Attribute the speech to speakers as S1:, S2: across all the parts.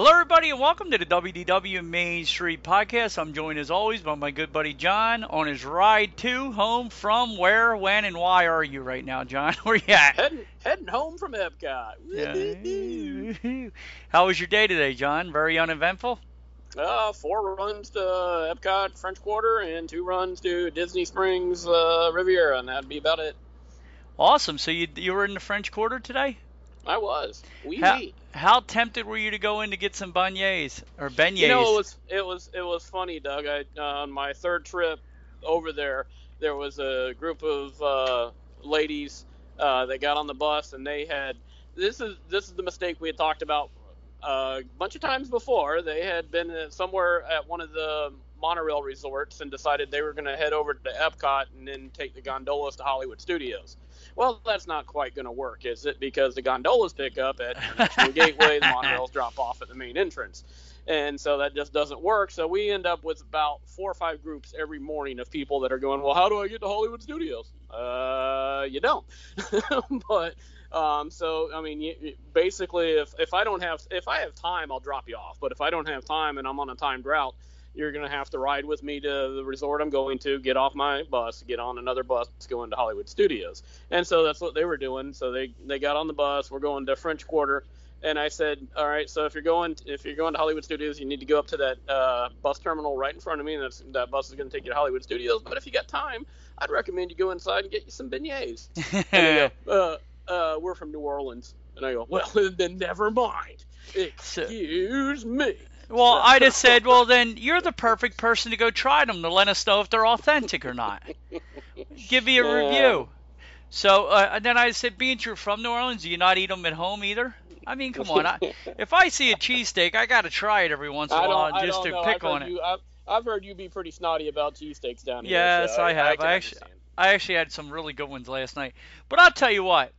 S1: Hello, everybody, and welcome to the WDW Main Street Podcast. I'm joined as always by my good buddy John on his ride to home from where, when, and why are you right now, John? Where are you at?
S2: Heading, heading home from Epcot.
S1: Yeah. How was your day today, John? Very uneventful.
S2: Uh, four runs to Epcot French Quarter and two runs to Disney Springs uh, Riviera, and that'd be about it.
S1: Awesome. So you you were in the French Quarter today?
S2: I was. Wee
S1: How,
S2: wee.
S1: How tempted were you to go in to get some beignets or beignets?
S2: You know, it was it was it was funny, Doug. I on my third trip over there, there was a group of uh, ladies uh, that got on the bus, and they had this is this is the mistake we had talked about uh, a bunch of times before. They had been uh, somewhere at one of the monorail resorts and decided they were going to head over to Epcot and then take the gondolas to Hollywood Studios. Well, that's not quite going to work, is it? Because the gondolas pick up at International Gateway, the monorails drop off at the main entrance. And so that just doesn't work. So we end up with about four or five groups every morning of people that are going, Well, how do I get to Hollywood Studios? Uh, you don't. but um, so I mean, basically, if if I don't have if I have time, I'll drop you off. But if I don't have time and I'm on a timed route, you're gonna have to ride with me to the resort I'm going to, get off my bus, get on another bus going to Hollywood Studios. And so that's what they were doing. So they they got on the bus. We're going to French Quarter. And I said, all right, so if you're going if you're going to Hollywood Studios, you need to go up to that uh, bus terminal right in front of me, and that's, that bus is going to take you to Hollywood Studios. But if you got time, I'd recommend you go inside and get you some beignets. And they go, uh, uh, we're from New Orleans. And I go, well, then never mind. Excuse me.
S1: Well, I just said, well, then you're the perfect person to go try them to let us know if they're authentic or not. Give me a
S2: Yeah.
S1: review. So, uh, and then I said, being you're from New Orleans, do you not eat them at home either? I mean, come on. I, if I see a cheesesteak, I got to try it every once in a while just to
S2: know.
S1: pick
S2: I've
S1: on it.
S2: You, I've, I've heard you be pretty snotty about cheesesteaks down here.
S1: Yes,
S2: so
S1: I have.
S2: can
S1: I actually- I actually had some really good ones last night. But I'll tell you what,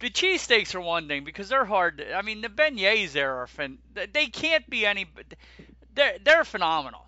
S1: the cheesesteaks are one thing because they're hard. To, I mean, the beignets there are fin. They can't be any. They're they're phenomenal.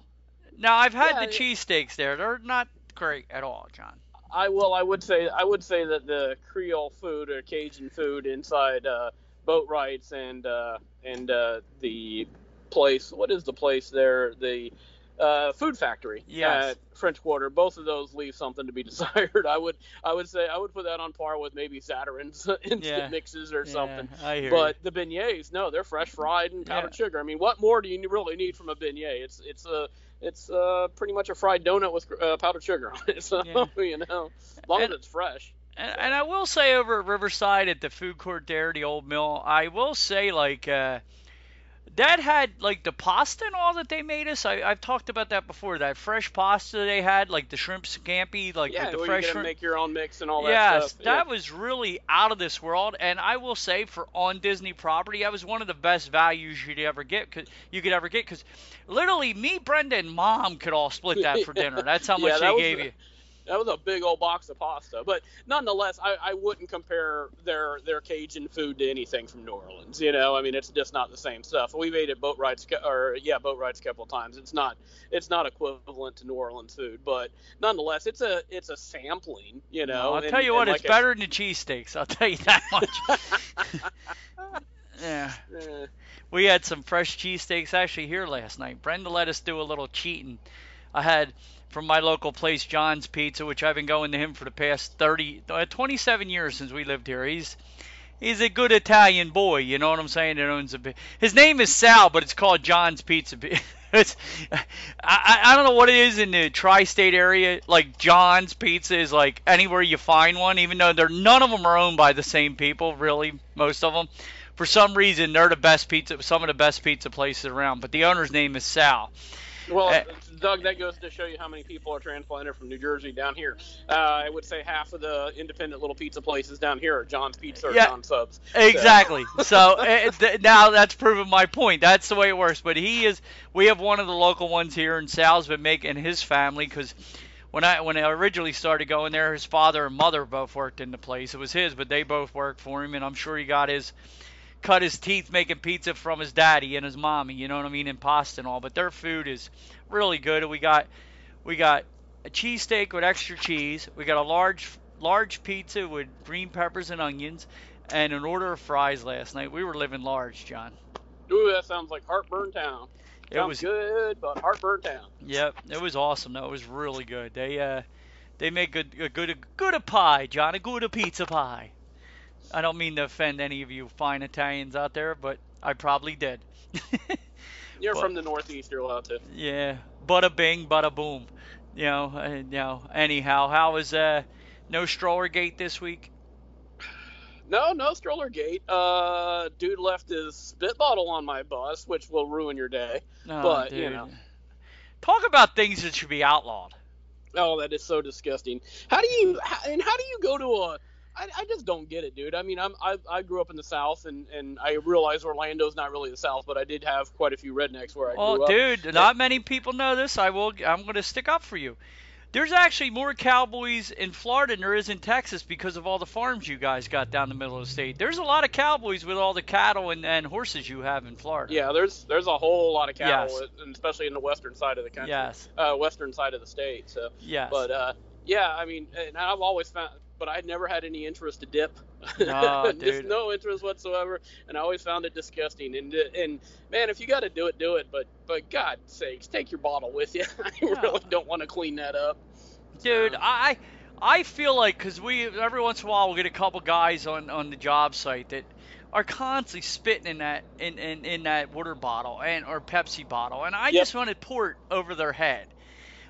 S1: Now I've had
S2: Yeah,
S1: the cheesesteaks there. They're not great at all, John.
S2: I will. I would say. I would say that the Creole food or Cajun food inside uh, Boatwright's and uh, and uh, the place. What is the place there? The uh, food factory
S1: Yes.
S2: at French Quarter. Both of those leave something to be desired. I would. I would say. I would put that on par with maybe Zatarain's instant
S1: Yeah.
S2: mixes or
S1: Yeah,
S2: something. But the beignets, no, they're fresh fried and powdered
S1: Yeah.
S2: sugar. I mean, what more do you really need from a beignet? It's it's a it's uh, pretty much a fried donut with uh, powdered sugar on it. So you know, as long
S1: And-
S2: as it's fresh.
S1: And, and I will say over at Riverside at the food court there, the old mill, I will say like uh, that had like the pasta and all that they made us. I, I've talked about that before. That fresh pasta they had, like the shrimp scampi, like
S2: yeah,
S1: with the fresh shrimp.
S2: make your own mix and all that
S1: yes,
S2: stuff.
S1: that was really out of this world. And I will say, for on Disney property, that was one of the best values you'd ever get. Cause you could ever get, because literally me, Brenda, and Mom could all split that for dinner. That's how
S2: Yeah,
S1: much
S2: that
S1: they gave
S2: the-
S1: you.
S2: That was a big old box of pasta. But nonetheless, I, I wouldn't compare their their Cajun food to anything from New Orleans. You know, I mean, it's just not the same stuff. We've ate at Boatwright's or yeah, Boatwright's a couple of times. It's not it's not equivalent to New Orleans food, but nonetheless, it's a it's a sampling. You know,
S1: No, I'll
S2: and-
S1: tell you what,
S2: like
S1: it's
S2: I-
S1: better than the cheesesteaks. I'll tell you that much. yeah.
S2: Eh,
S1: We had some fresh cheesesteaks actually here last night. Brenda let us do a little cheating. I had from my local place, John's Pizza, which I've been going to him for the past 30, uh, 27 years since we lived here. He's he's a good Italian boy, you know what I'm saying? That owns a His name is Sal, but it's called John's Pizza. It's, I, I I don't know what it is in the tri-state area. Like John's Pizza is like anywhere you find one, even though they're none of them are owned by the same people. Really, most of them. For some reason, they're the best pizza, some of the best pizza places around. But the owner's name is Sal.
S2: Well,
S1: Eh.
S2: Doug, that goes to show you how many people are transplanted from New Jersey down here. Uh, I would say half of the independent little pizza places down here are John's Pizza or
S1: Yeah.
S2: John Subs.
S1: Exactly. So uh, th- now that's proven my point. That's the way it works. But he is. We have one of the local ones here, and Sal's been making his family because when I when I originally started going there, his father and mother both worked in the place. It was his, but they both worked for him, and I'm sure he got his cut his teeth making pizza from his daddy and his mommy. You know what I mean, and pasta and all. But their food is really good. We got we got a cheesesteak with extra cheese. We got a large large pizza with green peppers and onions, and an order of fries last night. We were living large, John.
S2: Ooh, that sounds like Heartburn Town.
S1: It
S2: Sounds
S1: was
S2: good, but Heartburn Town.
S1: yep, it was awesome. That was really good. They uh they make good a good a good a pie, John, a good a pizza pie. I don't mean to offend any of you fine Italians out there, but I probably did.
S2: You're
S1: Well-
S2: from the Northeast, you're allowed to.
S1: Yeah, but bada bing, bada boom. You know, uh, you know. Anyhow, how was uh no stroller gate this week?
S2: No, no stroller gate. Uh, dude left his spit bottle on my bus, which will ruin your day.
S1: No,
S2: But, you
S1: dude.
S2: know.
S1: Talk about things that should be outlawed.
S2: Oh, that is so disgusting. How do you how, and how do you go to a? I, I just don't get it, dude. I mean, I'm I, I grew up in the South, and and I realize Orlando's not really the South, but I did have quite a few rednecks where I grew up.
S1: Well, dude, not many people know this. I will. I'm going to stick up for you. There's actually more cowboys in Florida than there is in Texas because of all the farms you guys got down the middle of the state. There's a lot of cowboys with all the cattle and, and horses you have in Florida.
S2: Yeah, there's there's a whole lot of cattle,
S1: Yes.
S2: especially in the western side of the country.
S1: Yes.
S2: Uh, western side of the state. So,
S1: Yes.
S2: but uh, yeah, I mean, and I've always found, but I never had any interest to dip.
S1: No,
S2: Just no interest whatsoever, and I always found it disgusting. And and man, if you got to do it, do it. But but God sakes, take your bottle with you. I really don't want to clean that up.
S1: Dude,
S2: So-
S1: I I feel like because we every once in a while we'll get a couple guys on on the job site that are constantly spitting in that in, in, in that water bottle and or Pepsi bottle, and I
S2: Yep.
S1: just want to pour it over their head.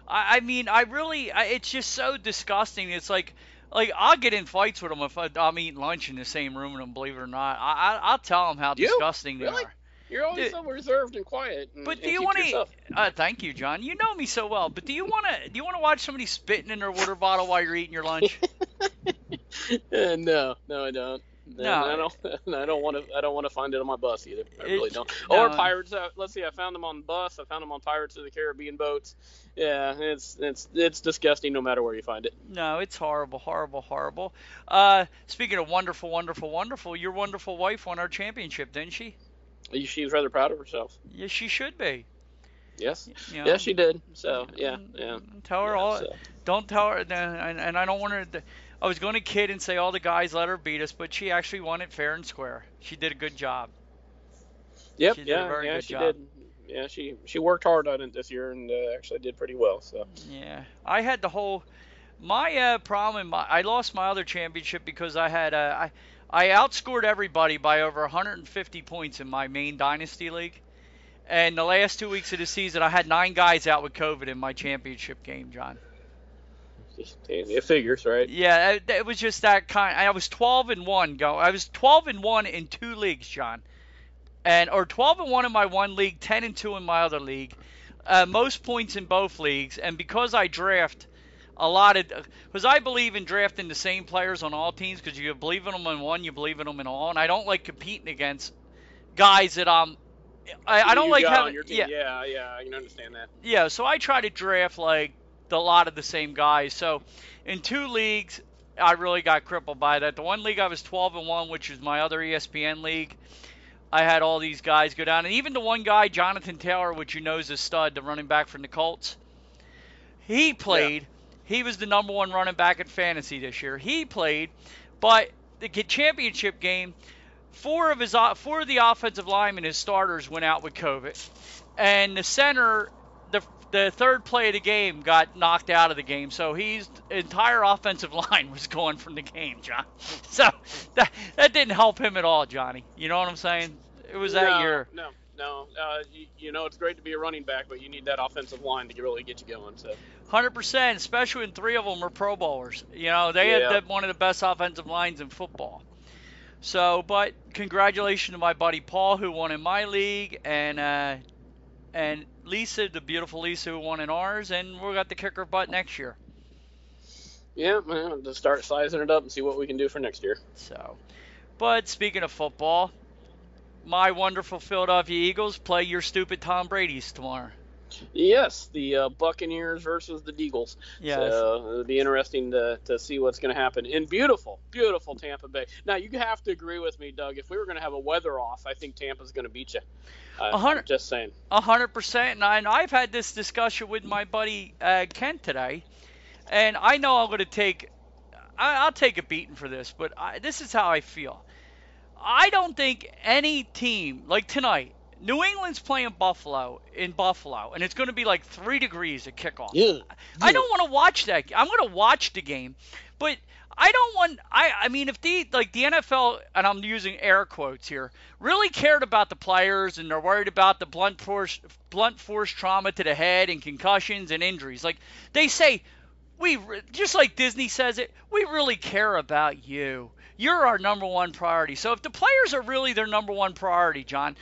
S1: I, I mean, I really, I, it's just so disgusting. It's like. Like I'll get in fights with them if I, I'm eating lunch in the same room with them. Believe it or not, I, I I'll tell them how
S2: You?
S1: disgusting they
S2: Really?
S1: are.
S2: You're always
S1: Dude.
S2: so reserved and quiet. And,
S1: But do you want
S2: to?
S1: Uh, thank you, John. You know me so well. But do you want to? Do you want to watch somebody spitting in their water bottle while you're eating your lunch?
S2: No, no, I don't.
S1: No.
S2: I don't. I don't want to. I don't want to find it on my bus either. I
S1: It-
S2: really don't.
S1: no.
S2: Or pirates. Uh, let's see. I found them on the bus. I found them on Pirates of the Caribbean boats. Yeah, it's it's it's disgusting no matter where you find it.
S1: No, it's horrible, horrible, horrible. Uh, speaking of wonderful, wonderful, wonderful, your wonderful wife won our championship, didn't she?
S2: She's rather proud of herself.
S1: Yes, she should be.
S2: Yes.
S1: You know,
S2: Yeah, she did. So yeah, yeah.
S1: Tell her
S2: Yeah,
S1: all.
S2: so.
S1: Don't tell her. And, and I don't want her. To, I was going to kid and say all the guys let her beat us, but she actually won it fair and square. She did a good job.
S2: Yep.
S1: She did a
S2: yeah.
S1: very
S2: yeah.
S1: good
S2: she
S1: job.
S2: did. Yeah. She she worked hard on it this year and uh, actually did pretty well. So.
S1: Yeah, I had the whole. My uh, problem, my, I lost my other championship because I had uh, I I outscored everybody by over 150 points in my main dynasty league. And the last two weeks of the season, I had nine guys out with COVID in my championship game, John.
S2: It figures, right?
S1: Yeah, it, it was just that kind. I was 12 and one go. I was 12 and one in two leagues, John, and or 12 and one in my one league, 10 and two in my other league. Uh, most points in both leagues, and because I draft a lot of, because I believe in drafting the same players on all teams, because you believe in them in one, you believe in them in all, and I don't like competing against guys that um. I, I don't
S2: you
S1: like having
S2: on your team.
S1: yeah
S2: yeah, yeah, I can understand that.
S1: yeah, so I try to draft like the lot of the same guys. So in two leagues, I really got crippled by that. The one league I was 12 and one, which is my other ESPN league. I had all these guys go down, and even the one guy, Jonathan Taylor, which you know is a stud, the running back from the Colts. He played. Yeah. He was the number one running back in fantasy this year. He played, but the championship game, four of his four of the offensive linemen, his starters, went out with COVID, and the center the third play of the game got knocked out of the game, so his entire offensive line was going from the game, John. So that that didn't help him at all, Johnny. You know what I'm saying? It was that
S2: no,
S1: year.
S2: No, no. Uh, you, you, know, it's great to be a running back, but you need that offensive line to really get you going. So.
S1: Hundred percent, especially when three of them are Pro Bowlers. You know, they yeah. had one of the best offensive lines in football. So, but congratulations to my buddy Paul who won in my league, and uh, and Lisa, the beautiful Lisa who won in ours, and we got the kicker butt next year.
S2: Yeah, man, to start sizing it up and see what we can do for next year.
S1: So, but speaking of football, my wonderful Philadelphia Eagles play your stupid Tom Brady's tomorrow.
S2: Yes, the uh, Buccaneers versus the Deagles.
S1: Yes.
S2: So it'll be interesting to, to see what's going to happen in beautiful, beautiful Tampa Bay. Now, you have to agree with me, Doug. If we were going to have a weather off, I think Tampa's going to beat you. Uh, just saying.
S1: A hundred percent. And, I, and I've had this discussion with my buddy uh, Kent today, and I know I'm going to take. I, will take a beating for this, but I, this is how I feel. I don't think any team like tonight New England's playing Buffalo in Buffalo, and it's going to be like three degrees at kickoff.
S3: Yeah. yeah.
S1: I don't want to watch that. I'm going to watch the game, but I don't want. I I mean, if the like the NFL, and I'm using air quotes here, really cared about the players, and they're worried about the blunt force blunt force trauma to the head and concussions and injuries, like they say, we just like Disney says it, we really care about you. You're our number one priority. So if the players are really their number one priority, John,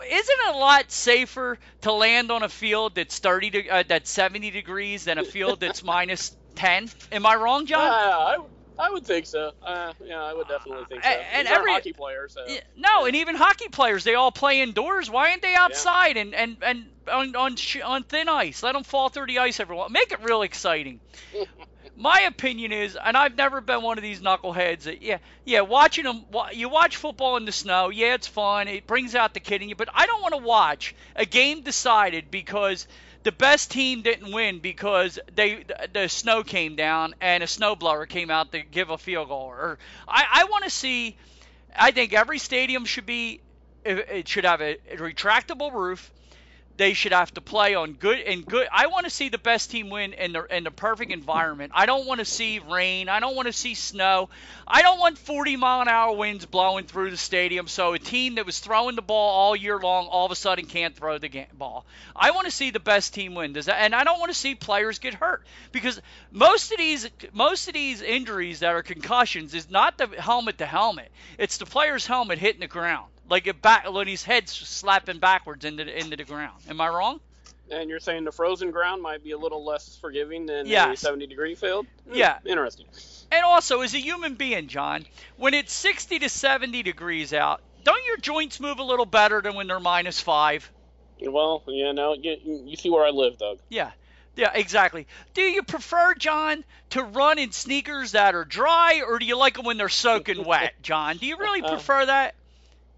S1: isn't it a lot safer to land on a field that's 30 to, uh, that's 70 degrees than a field that's minus 10? Am I wrong, John?
S2: Uh, I, I would think so. Uh, yeah, I would definitely think so. And every hockey players. So.
S1: No, and even hockey players, they all play indoors. Why aren't they outside yeah. and and and on on on thin ice? Let them fall through the ice every once. Make it real exciting. my opinion is, and I've never been one of these knuckleheads that, yeah, yeah, watching them, you watch football in the snow, yeah, it's fun, it brings out the kid in you, but I don't want to watch a game decided because the best team didn't win because they the snow came down and a snowblower came out to give a field goal. Or I, I want to see. I think every stadium should be it should have a retractable roof they should have to play on good and good. I want to see the best team win in the in the perfect environment. I don't want to see rain. I don't want to see snow. I don't want 40 mile an hour winds blowing through the stadium. So a team that was throwing the ball all year long all of a sudden can't throw the ball. I want to see the best team win. Does that? And I don't want to see players get hurt because most of these most of these injuries that are concussions is not the helmet to helmet. It's the player's helmet hitting the ground like a back when his head's slapping backwards into into the ground. Am I wrong?
S2: And you're saying the frozen ground might be a little less forgiving than
S1: yes.
S2: a 70 degree field?
S1: Hmm, yeah.
S2: Interesting.
S1: And also, as a human being, John, when it's 60 to 70 degrees out, don't your joints move a little better than when they're minus five?
S2: Well, you know, you, you see where I live, Doug.
S1: Yeah. Yeah, exactly. Do you prefer, John, to run in sneakers that are dry, or do you like them when they're soaking wet, John? Do you really prefer that?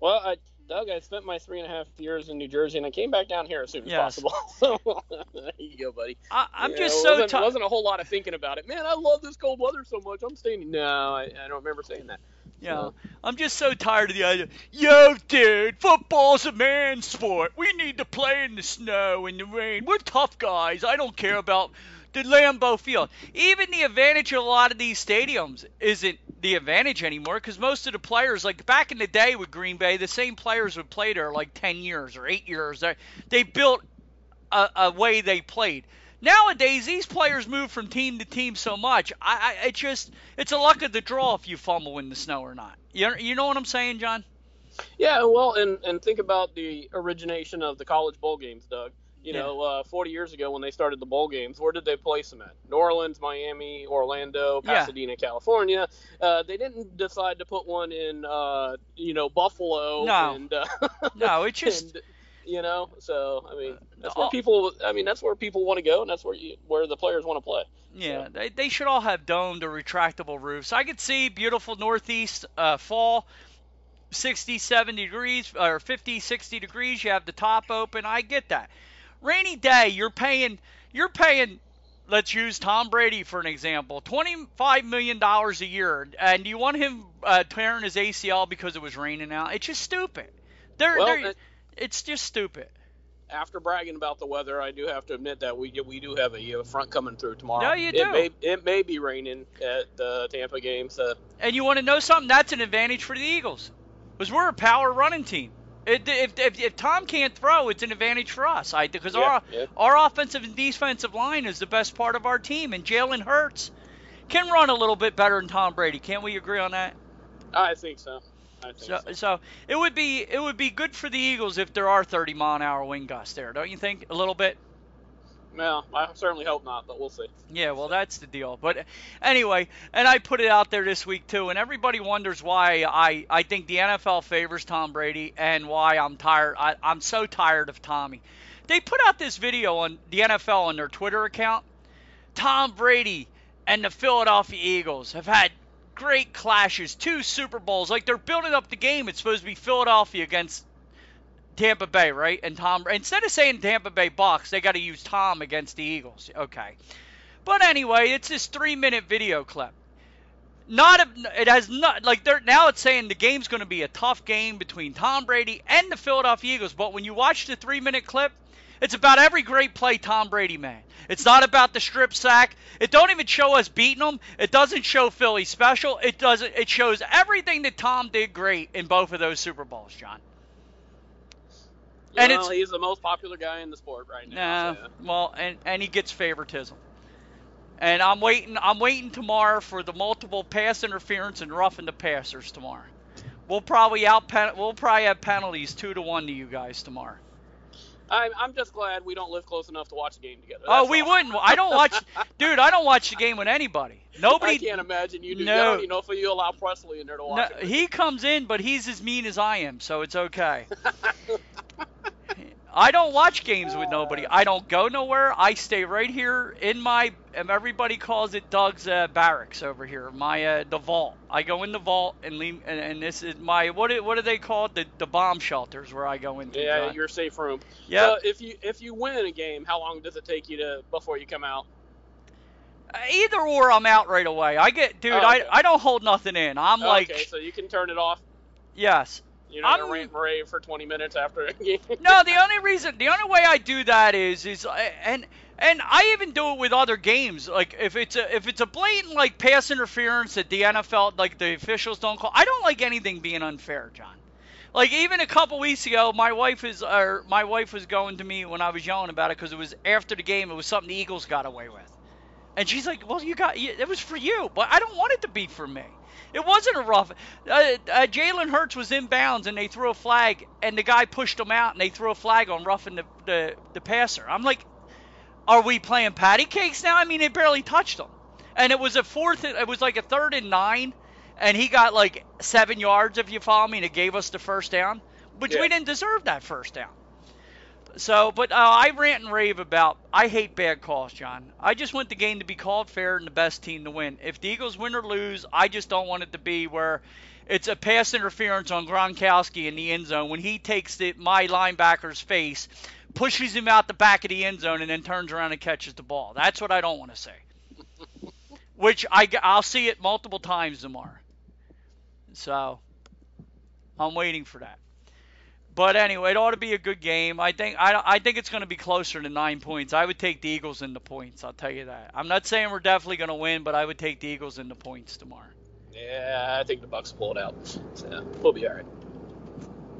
S2: Well, I, Doug, I spent my three and a half years in New Jersey, and I came back down here as soon as yes. possible. there you go, buddy.
S1: I, am just so
S2: wasn't, wasn't a whole lot of thinking about it. Man, I love this cold weather so much. I'm staying. No, I, I don't remember saying that.
S1: Yeah, so. I'm just so tired of the idea. Yo, dude, football's a man's sport. We need to play in the snow and the rain. We're tough guys. I don't care about the Lambeau Field. Even the advantage of a lot of these stadiums isn't the advantage anymore because most of the players, like back in the day with Green Bay, the same players would play there like 10 years or 8 years. They, built a, a way they played. Nowadays, these players move from team to team so much. I, I just it's a luck of the draw if you fumble in the snow or not. You you know what I'm saying, John?
S2: Yeah, well, and and think about the origination of the college bowl games, Doug. You yeah. know, uh, 40 years ago when they started the bowl games, where did they place them at? New Orleans, Miami, Orlando, Pasadena, yeah. California. Uh, they didn't decide to put one in, uh, you know, Buffalo.
S1: No,
S2: and, uh,
S1: no, it just.
S2: And, You know, so I mean, that's
S1: Uh,
S2: where people. I mean, that's where people want to go, and that's where you, where the players want to play.
S1: Yeah, they, they should all have domed or retractable roofs. I could see beautiful northeast uh, fall, 60, 70 degrees or 50, 60 degrees. You have the top open. I get that. Rainy day, you're paying you're paying. Let's use Tom Brady for an example. Twenty-five million dollars a year, and you want him uh, tearing his ACL because it was raining out? It's just stupid. They're,
S2: Well,
S1: they're,
S2: it-
S1: it's just stupid.
S2: After bragging about the weather, I do have to admit that we we do have a, uh front coming through tomorrow.
S1: No, you
S2: It
S1: do.
S2: may it may be raining at the Tampa game, so
S1: And you want to know something? That's an advantage for the Eagles, because we're a power running team. It, if, if, if Tom can't throw, it's an advantage for us. I because
S2: Yeah,
S1: our
S2: yeah.
S1: our offensive and defensive line is the best part of our team, and Jalen Hurts can run a little bit better than Tom Brady. Can't we agree on that?
S2: I think so. I think
S1: So,
S2: so.
S1: so it would be it would be good for the Eagles if there are 30 mile an hour wind gusts there, don't you think? A little bit.
S2: Well, I certainly hope not, but we'll see.
S1: Yeah, well, that's the deal. But anyway, and I put it out there this week too, and everybody wonders why I, I think the NFL favors Tom Brady and why I'm tired. I, I'm so tired of Tommy. They put out this video on the NFL on their Twitter account. Tom Brady and the Philadelphia Eagles have had great clashes, two Super Bowls. Like they're building up the game. It's supposed to be Philadelphia against Tampa Bay, right? And Tom instead of saying Tampa Bay Bucks, they got to use Tom against the Eagles. Okay. But anyway, it's this 3-minute video clip. Not a, it has not like they're now it's saying the game's going to be a tough game between Tom Brady and the Philadelphia Eagles, but when you watch the 3-minute clip, it's about every great play Tom Brady made. It's not about the strip sack. It don't even show us beating them. It doesn't show Philly special. It doesn't. It shows everything that Tom did great in both of those Super Bowls, John. And
S2: well, he's the most popular guy in the sport right now.
S1: Nah,
S2: so.
S1: well, and and he gets favoritism. And I'm waiting. I'm waiting tomorrow for the multiple pass interference and roughing the passers tomorrow. We'll probably out. We'll probably have penalties two to one to you guys tomorrow.
S2: I'm, I'm just glad we don't live close enough to watch a game together.
S1: Oh, we wouldn't. I don't watch, dude. I don't watch the game with anybody. Nobody.
S2: I can't imagine you do.
S1: No.
S2: I don't even know if you allow Presley in there to
S1: No,
S2: watch it.
S1: he comes in, but he's as mean as I am, so it's okay. I don't watch games with nobody. I don't go nowhere. I stay right here in my. Everybody calls it Doug's uh, barracks over here. My uh, the vault. I go in the vault and leave, and, and this is my what? do- What do they call it? The the bomb shelters where I go into.
S2: yeah,
S1: John.
S2: your safe room.
S1: Yeah.
S2: So if you if you win a game, how long does it take you to before you come out?
S1: Uh, Either or, I'm out right away. I get, dude.
S2: Oh, okay.
S1: I I don't hold nothing in. I'm like,
S2: okay, so you can turn it off.
S1: yes.
S2: You're not
S1: I'm-
S2: rant and rave for 20 minutes after a game.
S1: no, the only reason, the only way I do that is, is and and I even do it with other games. Like if it's a if it's a blatant like pass interference that the NFL like the officials don't call. I don't like anything being unfair, John. Like even a couple weeks ago, my wife is or my wife was going to me when I was yelling about it because it was after the game. It was something the Eagles got away with, and she's like, "Well, you got it was for you, but I don't want it to be for me." It wasn't a rough. Uh, uh, Jalen Hurts was in bounds and they threw a flag, and the guy pushed him out, and they threw a flag on roughing the, the the passer. I'm like, are we playing patty cakes now? I mean, it barely touched him, and it was a fourth. It was like a third and nine, and he got like seven yards, if you follow me, and it gave us the first down, which
S2: Yeah.
S1: we didn't deserve that first down. So, but uh, I rant and rave about. I hate bad calls, John. I just want the game to be called fair and the best team to win. If the Eagles win or lose, I just don't want it to be where it's a pass interference on Gronkowski in the end zone when he takes the, my linebacker's face, pushes him out the back of the end zone, and then turns around and catches the ball. That's what I don't want to see. Which I I'll see it multiple times tomorrow. So I'm waiting for that. But anyway, it ought to be a good game. I think I, I think it's going to be closer to nine points. I would take the Eagles in the points. I'll tell you that. I'm not saying we're definitely going to win, but I would take the Eagles in the points tomorrow.
S2: Yeah, I think the Bucks pull it out. So we'll be all right.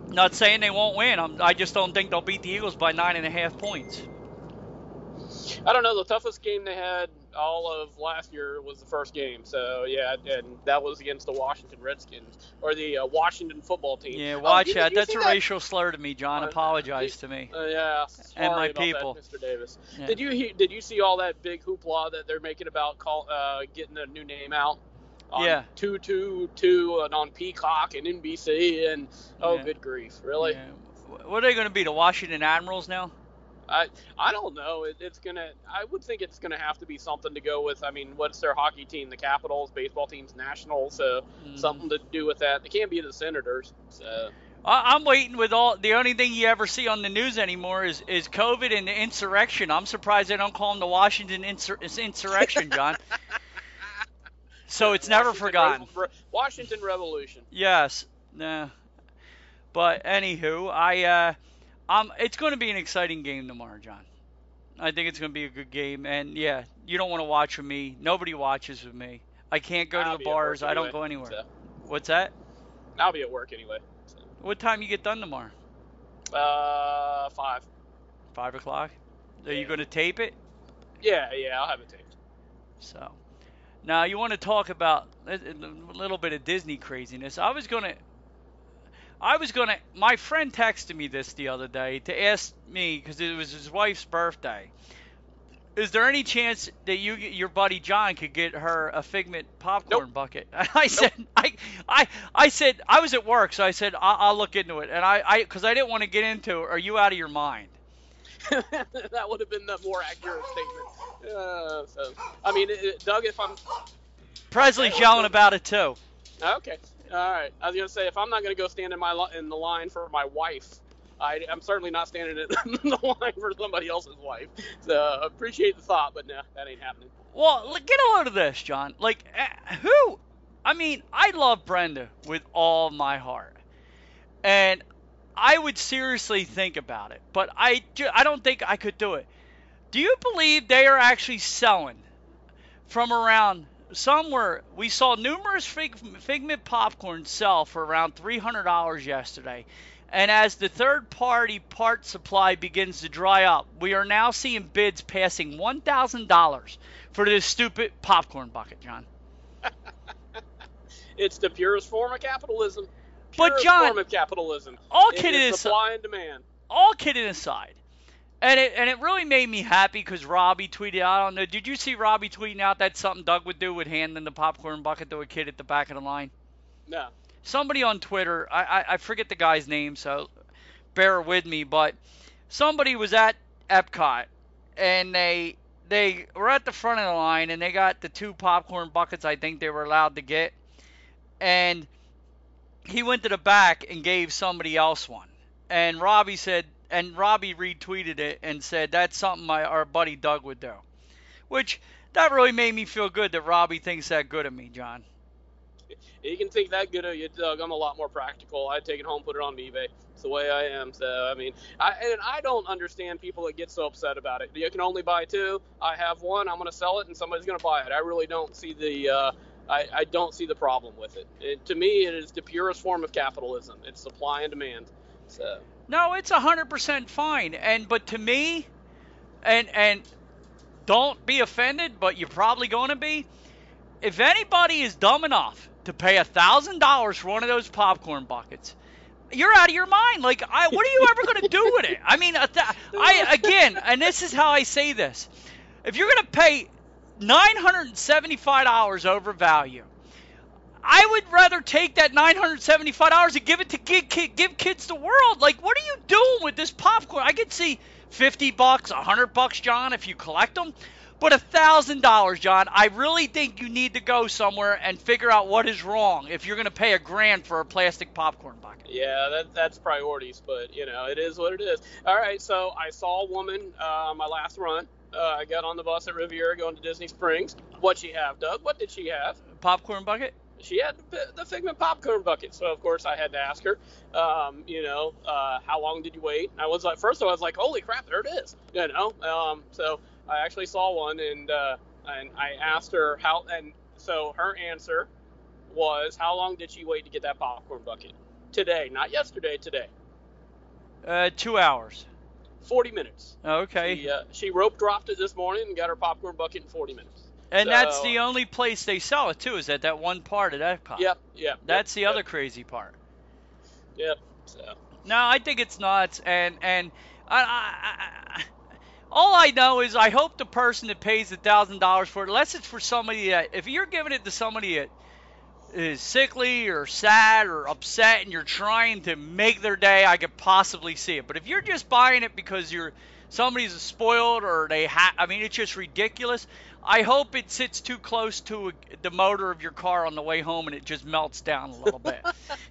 S1: Not saying they won't win. I'm, I just don't think they'll beat the Eagles by nine and a half points.
S2: I don't know. The toughest game they had all of last year was the first game. So yeah, and that was against the Washington Redskins or the uh, Washington football team.
S1: Yeah,
S2: Oh,
S1: watch
S2: you-
S1: that.
S2: you
S1: That's a
S2: that?
S1: racial slur to me, John.
S2: Uh,
S1: Apologize to me.
S2: Uh, yeah,
S1: And my people.
S2: that, Mr. Davis.
S1: Yeah.
S2: Did you did you see all that big hoopla that they're making about call uh, getting a new name out? On
S1: Yeah.
S2: Two two two and on Peacock and NBC and oh
S1: Yeah.
S2: good grief, really?
S1: Yeah. What are they going to be? The Washington Admirals now?
S2: I I don't know. It, it's gonna. I would think it's gonna have to be something to go with. I mean, what's their hockey team? The Capitals. Baseball team's Nationals. So
S1: Mm.
S2: something to do with that. They can't be the Senators. So
S1: I- I'm waiting with all. The only thing you ever see on the news anymore is is COVID and the insurrection. I'm surprised they don't call them the Washington insur- insurrection, John. so it's never
S2: Washington
S1: forgotten.
S2: Revo- Washington Revolution.
S1: Yes. Nah. But anywho, I uh, um, it's going to be an exciting game tomorrow, John. I think it's going to be a good game, and yeah, you don't want to watch with me. Nobody watches with me. I can't go
S2: I'll
S1: to the bars. I don't go anywhere.
S2: so.
S1: What's that?
S2: I'll be at work anyway. So.
S1: What time you get done tomorrow?
S2: Uh, five.
S1: Five o'clock. Are you going to tape it?
S2: Yeah, yeah, I'll have it taped.
S1: So, now you want to talk about a, little bit of Disney craziness. I was gonna, I was gonna. My friend texted me this the other day to ask me because it was his wife's birthday. Is there any chance that you, your buddy John, could get her a Figment popcorn bucket? I said, I, I, I said I was at work, so I said I'll, I'll look into it, and I, I, because I didn't want to get into. Are you out of your mind?
S2: that would have been the more accurate statement. Uh, so, I mean, it, it- Doug, if I'm
S1: Presley's yelling about it too.
S2: okay, all right. I was gonna say if I'm not gonna go stand in my in the line for my wife, I, I'm certainly not standing in the line for somebody else's wife. So appreciate the thought, but no, that ain't happening.
S1: Well, get a load of this, John. Like, eh, who? I mean, I love Brenda with all my heart, and I would seriously think about it, but I, I don't think I could do it. Do you believe they are actually selling from around somewhere? We saw numerous fig, Figment popcorn sell for around three hundred dollars yesterday. And as the third party part supply begins to dry up, we are now seeing bids passing $1,000 for this stupid popcorn bucket, John.
S2: It's the purest form of capitalism.
S1: But,
S2: Purest
S1: John,
S2: form of capitalism.
S1: all kidding aside-
S2: supply and demand.
S1: All kidding aside, and it and it really made me happy because Robbie tweeted. I don't know. Did you see Robbie tweeting out that something Doug would do with handing the popcorn bucket to a kid at the back of the line?
S2: No.
S1: somebody on Twitter, I, I, I forget the guy's name, so bear with me, but somebody was at Epcot and they they were at the front of the line and they got the two popcorn buckets I think they were allowed to get, and he went to the back and gave somebody else one, and Robbie said, and Robbie retweeted it and said that's something my our buddy Doug would do, which that really made me feel good that Robbie thinks that good of me, John.
S2: You can think that good of you, Doug. I'm a lot more practical. I'd take it home, put it on eBay. It's the way I am. So I mean, I and I don't understand people that get so upset about it. You can only buy two. I have one. I'm going to sell it, and somebody's going to buy it. I really don't see the. Uh, I, I don't see the problem with it. it. To me, it is the purest form of capitalism. It's supply and demand. So
S1: No, it's a hundred percent fine. And but to me, and and don't be offended, but you're probably going to be. If anybody is dumb enough to pay a thousand dollars for one of those popcorn buckets, you're out of your mind. Like, I what are you ever going to do with it? I mean, I again, and this is how I say this: if you're going to pay nine hundred and seventy-five dollars over value. I would rather take that nine hundred seventy-five dollars and give it to give, give kids the world. Like, what are you doing with this popcorn? I could see fifty bucks, a hundred bucks, John, if you collect them. But a thousand dollars, John, I really think you need to go somewhere and figure out what is wrong if you're going to pay a grand for a plastic popcorn bucket.
S2: yeah, that that's priorities. But you know, it is what it is. All right. So I saw a woman uh, on my last run. Uh, I got on the bus at Riviera going to Disney Springs. What she have, Doug? What did she have?
S1: Popcorn bucket?
S2: She had the, the Figment popcorn bucket. So of course I had to ask her, um, you know, uh, how long did you wait? And I was like, first of all, I was like, holy crap, there it is, you know. Um, so I actually saw one, and uh, and I asked her how, and so her answer was, how long did she wait to get that popcorn bucket? Today, not yesterday, today.
S1: Uh, two hours.
S2: 40 minutes.
S1: Okay.
S2: She, uh, she rope dropped it this morning and got her popcorn bucket in 40 minutes.
S1: And that's the only place they sell it too. Is at that one part at Epcot?
S2: Yep, yep.
S1: That's the
S2: yep,
S1: other crazy part.
S2: Yep. So.
S1: No, I think it's nuts, and and I, I, I, all I know is I hope the person that pays a thousand dollars for it, unless it's for somebody that if you're giving it to somebody that is sickly or sad or upset and you're trying to make their day, I could possibly see it. But if you're just buying it because you're somebody's spoiled or they ha I mean, it's just ridiculous. I hope it sits too close to a, the motor of your car on the way home and it just melts down a little bit.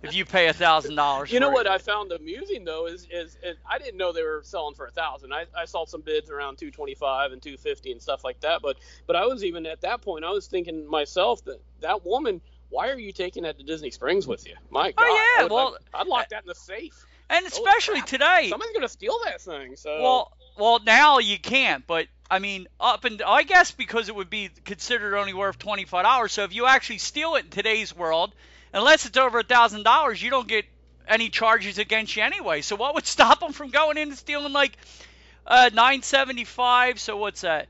S1: if you pay a thousand dollars.
S2: You know
S1: it.
S2: what I found amusing though is, is is I didn't know they were selling for a thousand. I, I saw some bids around 225 and 250 and stuff like that. But but I was even at that point I was thinking myself that that woman. Why are you taking that to Disney Springs with you? My oh, God.
S1: Oh yeah,
S2: would,
S1: well
S2: I'd, I'd lock that in the safe.
S1: And especially today.
S2: Somebody's gonna steal that thing. So.
S1: Well, well now you can't, but I mean, up and I guess because it would be considered only worth twenty five dollars. So if you actually steal it in today's world, unless it's over a thousand dollars, you don't get any charges against you anyway. So what would stop them from going in and stealing like uh, nine seventy five? So what's that?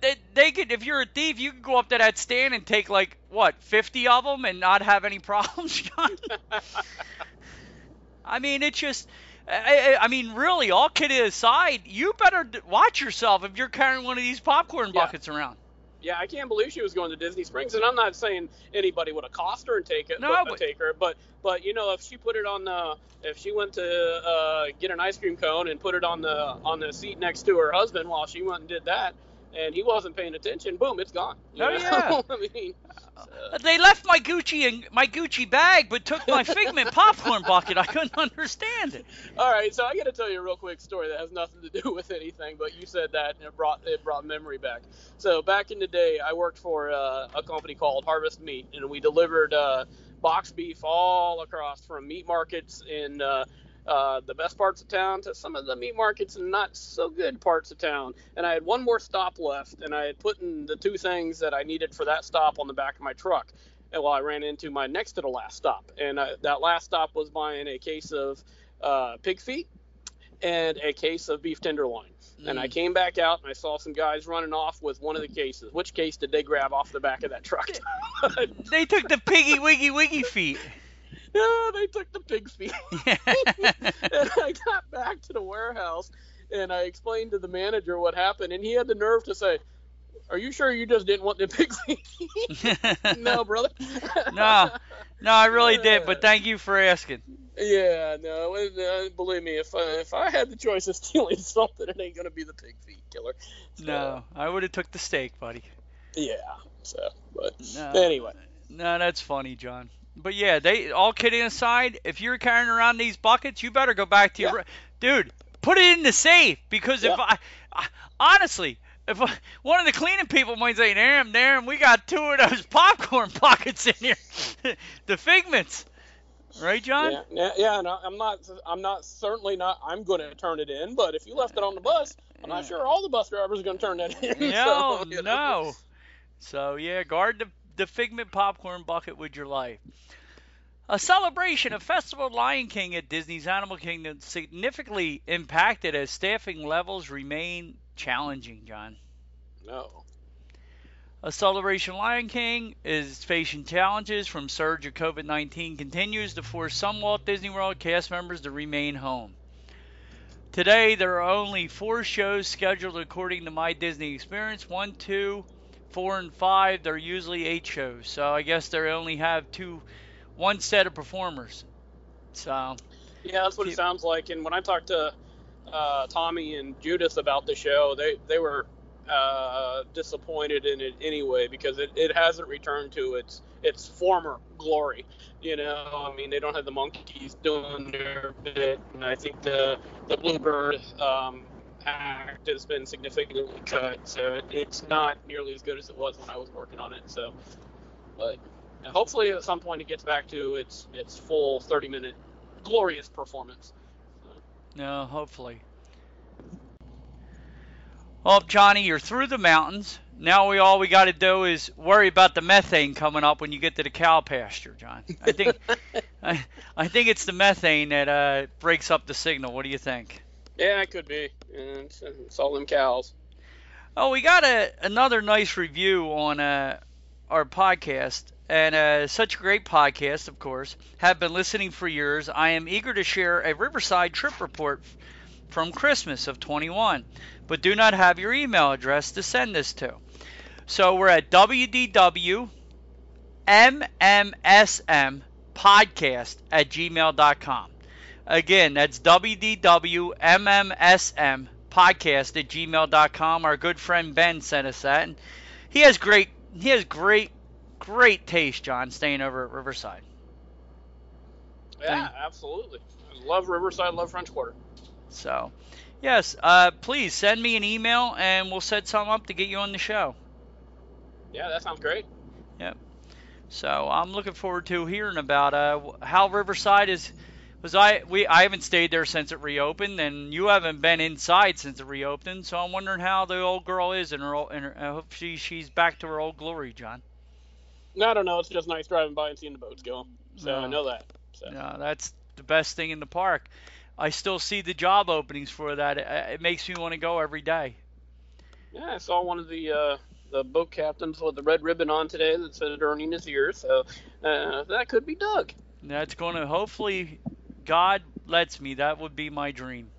S1: They, they could, if you're a thief, you could go up to that stand and take like what, fifty of them and not have any problems, John. I mean, it's just. I, I, mean, really, all kidding aside, you better watch yourself if you're carrying one of these popcorn buckets
S2: yeah.
S1: around.
S2: Yeah, I can't believe she was going to Disney Springs, and I'm not saying anybody would accost her and take it,
S1: no,
S2: but, take her. But but you know, if she put it on the, if she went to uh, get an ice cream cone and put it on the on the seat next to her husband while she went and did that, and he wasn't paying attention, boom, it's gone.
S1: You oh know? yeah.
S2: I mean,
S1: uh, they left my Gucci and my Gucci bag, but took my Figment popcorn bucket. I couldn't understand it.
S2: All right, so I got to tell you a real quick story that has nothing to do with anything, but you said that and it brought it brought memory back. So back in the day, I worked for uh, a company called Harvest Meat, and we delivered uh, box beef all across from meat markets in uh, uh, the best parts of town to some of the meat markets and not so good parts of town. And I had one more stop left, and I had put in the two things that I needed for that stop on the back of my truck. And well, I ran into my next to the last stop, and I, that last stop was buying a case of uh, pig feet and a case of beef tenderloin. Mm. And I mm. came back out and I saw some guys running off with one of the cases. Which case did they grab off the back of that truck?
S1: they took the piggy wiggy wiggy feet.
S2: Yeah, they took the pig's feet. and I got back to the warehouse and I explained to the manager what happened, and he had the nerve to say, "Are you sure you just didn't want the pig's feet?" no, brother.
S1: no, no, I really did. But thank you for asking.
S2: Yeah, no, uh, believe me, if uh, if I had the choice of stealing something, it ain't gonna be the pig feet killer.
S1: So, no, I would have took the steak, buddy.
S2: Yeah. So, but no, anyway.
S1: No, that's funny, John. But yeah, they all kidding aside, if you're carrying around these buckets, you better go back to your dude. Put it in the safe because yeah. if I, I honestly, if I, one of the cleaning people might say, "Damn, damn, we got two of those popcorn buckets in here, the figments." Right, John?
S2: Yeah, yeah, yeah. No, I'm not. I'm not. Certainly not. I'm going to turn it in. But if you left it on the bus, I'm not sure all the bus drivers are going to turn that in.
S1: No,
S2: so,
S1: you know. no. So yeah, guard the the Figment popcorn bucket with your life. A celebration of Festival Lion King at Disney's Animal Kingdom significantly impacted as staffing levels remain challenging, John.
S2: No.
S1: A celebration Lion King is facing challenges from surge of COVID-19 continues to force some Walt Disney World cast members to remain home. Today there are only four shows scheduled according to my Disney experience. One, two, four and five, they're usually eight shows. So I guess they only have two, one set of performers. So.
S2: Yeah, that's what it sounds like. And when I talked to uh, Tommy and Judith about the show, they they were uh, disappointed in it anyway because it, it hasn't returned to its its former glory. You know, I mean, they don't have the monkeys doing their bit, and I think the the bluebird um, act has been significantly cut, so it's not nearly as good as it was when I was working on it. So, but hopefully at some point it gets back to its its full 30 minute glorious performance.
S1: No, hopefully. Well, Johnny, you're through the mountains. Now we all we got to do is worry about the methane coming up when you get to the cow pasture, John. I think I, I think it's the methane that uh, breaks up the signal. What do you think?
S2: Yeah, it could be. And it's all them cows.
S1: Oh, we got a another nice review on uh, our podcast, and uh, such a great podcast, of course. Have been listening for years. I am eager to share a Riverside trip report from Christmas of 21, but do not have your email address to send this to. So we're at wdw podcast at gmail.com. Again, that's WDWMMSM podcast at gmail.com. Our good friend Ben sent us that. And he has great he has great great taste, John, staying over at Riverside.
S2: Yeah, absolutely. I love Riverside, love French Quarter.
S1: So, yes, uh, please send me an email and we'll set something up to get you on the show.
S2: Yeah, that sounds great.
S1: Yep. So I'm looking forward to hearing about uh, how Riverside is. Was I we I haven't stayed there since it reopened, and you haven't been inside since it reopened. So I'm wondering how the old girl is, and her, old, and her I hope she she's back to her old glory, John.
S2: I don't know. It's just nice driving by and seeing the boats go. So I know that. So.
S1: No, that's the best thing in the park. I still see the job openings for that. It, it makes me want to go every day.
S2: Yeah, I saw one of the uh, the boat captains with the red ribbon on today that said earning his ear. So uh, that could be Doug.
S1: That's going to hopefully God lets me. That would be my dream.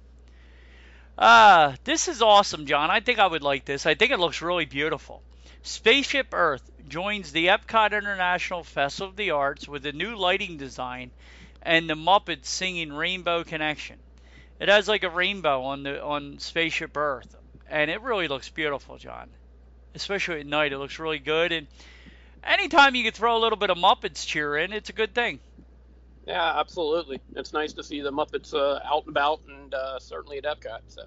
S1: Ah, uh, this is awesome, John. I think I would like this. I think it looks really beautiful. Spaceship Earth joins the Epcot International Festival of the Arts with a new lighting design and the Muppets singing Rainbow Connection. It has like a rainbow on the on Spaceship Earth, and it really looks beautiful, John. Especially at night, it looks really good. And anytime you can throw a little bit of Muppets cheer in, it's a good thing.
S2: Yeah, absolutely. It's nice to see the Muppets uh, out and about, and uh, certainly at Epcot. So.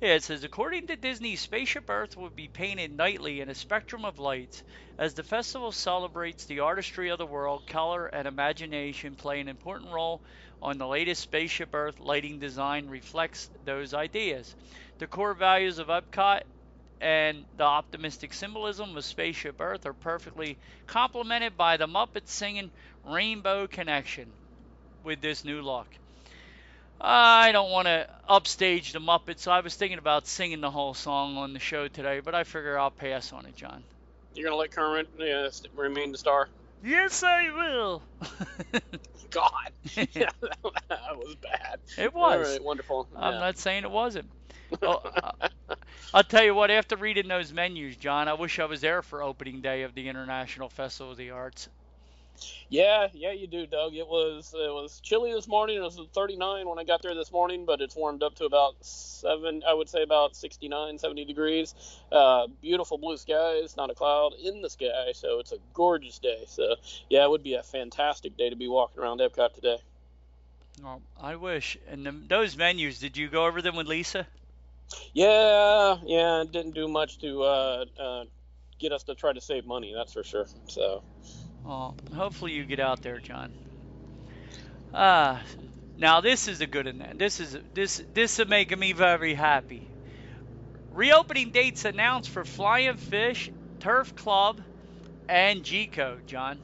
S1: Yeah, it says according to Disney, Spaceship Earth will be painted nightly in a spectrum of lights as the festival celebrates the artistry of the world. Color and imagination play an important role on the latest Spaceship Earth lighting design reflects those ideas. The core values of Epcot and the optimistic symbolism of Spaceship Earth are perfectly complemented by the Muppets singing Rainbow Connection with this new look. I don't want to upstage the Muppets, so I was thinking about singing the whole song on the show today, but I figure I'll pass on it, John.
S2: You're gonna let Kermit uh, remain the star?
S1: Yes, I will.
S2: God, yeah, that was bad.
S1: It was
S2: right, wonderful.
S1: I'm yeah. not saying it wasn't. uh, I'll tell you what. After reading those menus, John, I wish I was there for opening day of the International Festival of the Arts.
S2: Yeah, yeah, you do, Doug. It was it was chilly this morning. It was 39 when I got there this morning, but it's warmed up to about seven. I would say about 69, 70 degrees. Uh, beautiful blue skies, not a cloud in the sky, so it's a gorgeous day. So yeah, it would be a fantastic day to be walking around Epcot today.
S1: Well, I wish. And the, those menus, did you go over them with Lisa?
S2: Yeah, yeah, didn't do much to uh, uh, get us to try to save money. That's for sure. So.
S1: Well, hopefully you get out there, John. Ah, uh, now this is a good one. This is this this is making me very happy. Reopening dates announced for Flying Fish, Turf Club, and Jiko, John.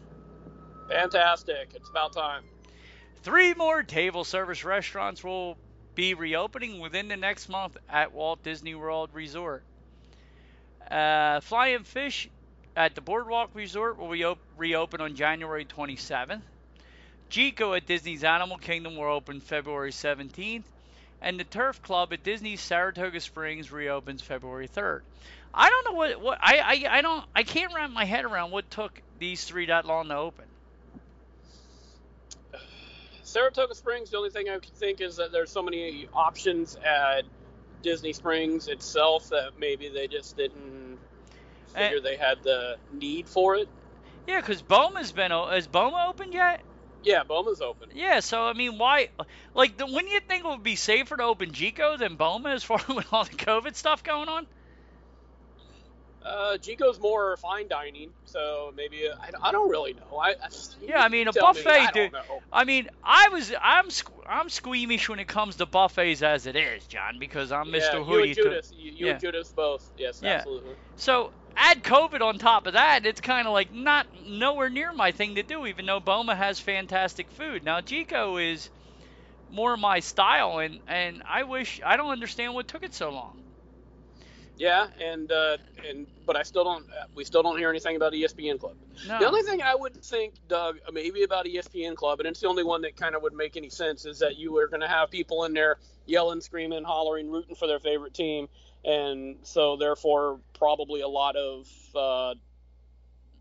S2: Fantastic! It's about time.
S1: Three more table service restaurants will be reopening within the next month at Walt Disney World Resort. Uh, Flying Fish at the Boardwalk Resort will re- reopen on January 27th. Jiko at Disney's Animal Kingdom will open February 17th, and the Turf Club at Disney's Saratoga Springs reopens February 3rd. I don't know what what I, I I don't I can't wrap my head around what took these three that long to open.
S2: Saratoga Springs. The only thing I can think is that there's so many options at Disney Springs itself that maybe they just didn't figure and, they had the need for it.
S1: Yeah, because Boma's been is Boma open yet?
S2: Yeah, Boma's open.
S1: Yeah, so I mean, why? Like, the, when you think it would be safer to open Jiko than Boma as far with all the COVID stuff going on?
S2: Uh, Jiko's more fine dining, so maybe uh, I, I don't really know. I, I
S1: yeah, I mean a buffet, me, I dude. I mean, I was I'm I'm squeamish when it comes to buffets as it is, John, because I'm
S2: yeah,
S1: Mr.
S2: Hoodie. You and Judas, you, you yeah. and Judas both. Yes,
S1: yeah.
S2: absolutely.
S1: So add COVID on top of that, it's kind of like not nowhere near my thing to do. Even though Boma has fantastic food, now Jiko is more my style, and and I wish I don't understand what took it so long.
S2: Yeah, and uh, and but I still don't. We still don't hear anything about ESPN Club.
S1: No.
S2: The only thing I would think, Doug, maybe about ESPN Club, and it's the only one that kind of would make any sense, is that you are going to have people in there yelling, screaming, hollering, rooting for their favorite team, and so therefore probably a lot of uh,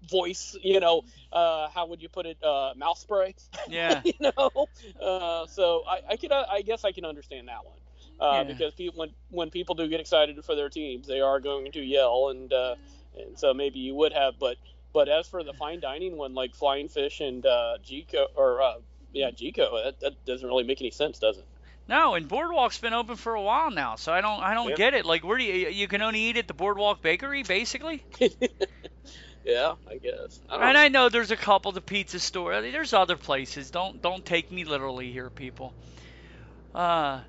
S2: voice, you know, uh, how would you put it, uh, mouth spray?
S1: Yeah.
S2: you know, uh, so I, I could, I guess I can understand that one. Uh,
S1: Yeah.
S2: Because people, when when people do get excited for their teams, they are going to yell, and uh, and so maybe you would have, but but as for the fine dining one, like Flying Fish and uh, Jiko, or uh, yeah, Jiko, that, that doesn't really make any sense, does it?
S1: No, and Boardwalk's been open for a while now, so I don't I don't
S2: Yeah.
S1: get it. Like, where do you you can only eat at the Boardwalk Bakery, basically?
S2: yeah, I guess. I don't
S1: And
S2: know.
S1: I know there's a couple, of the pizza store. I mean, There's other places. Don't don't take me literally here, people. Uh,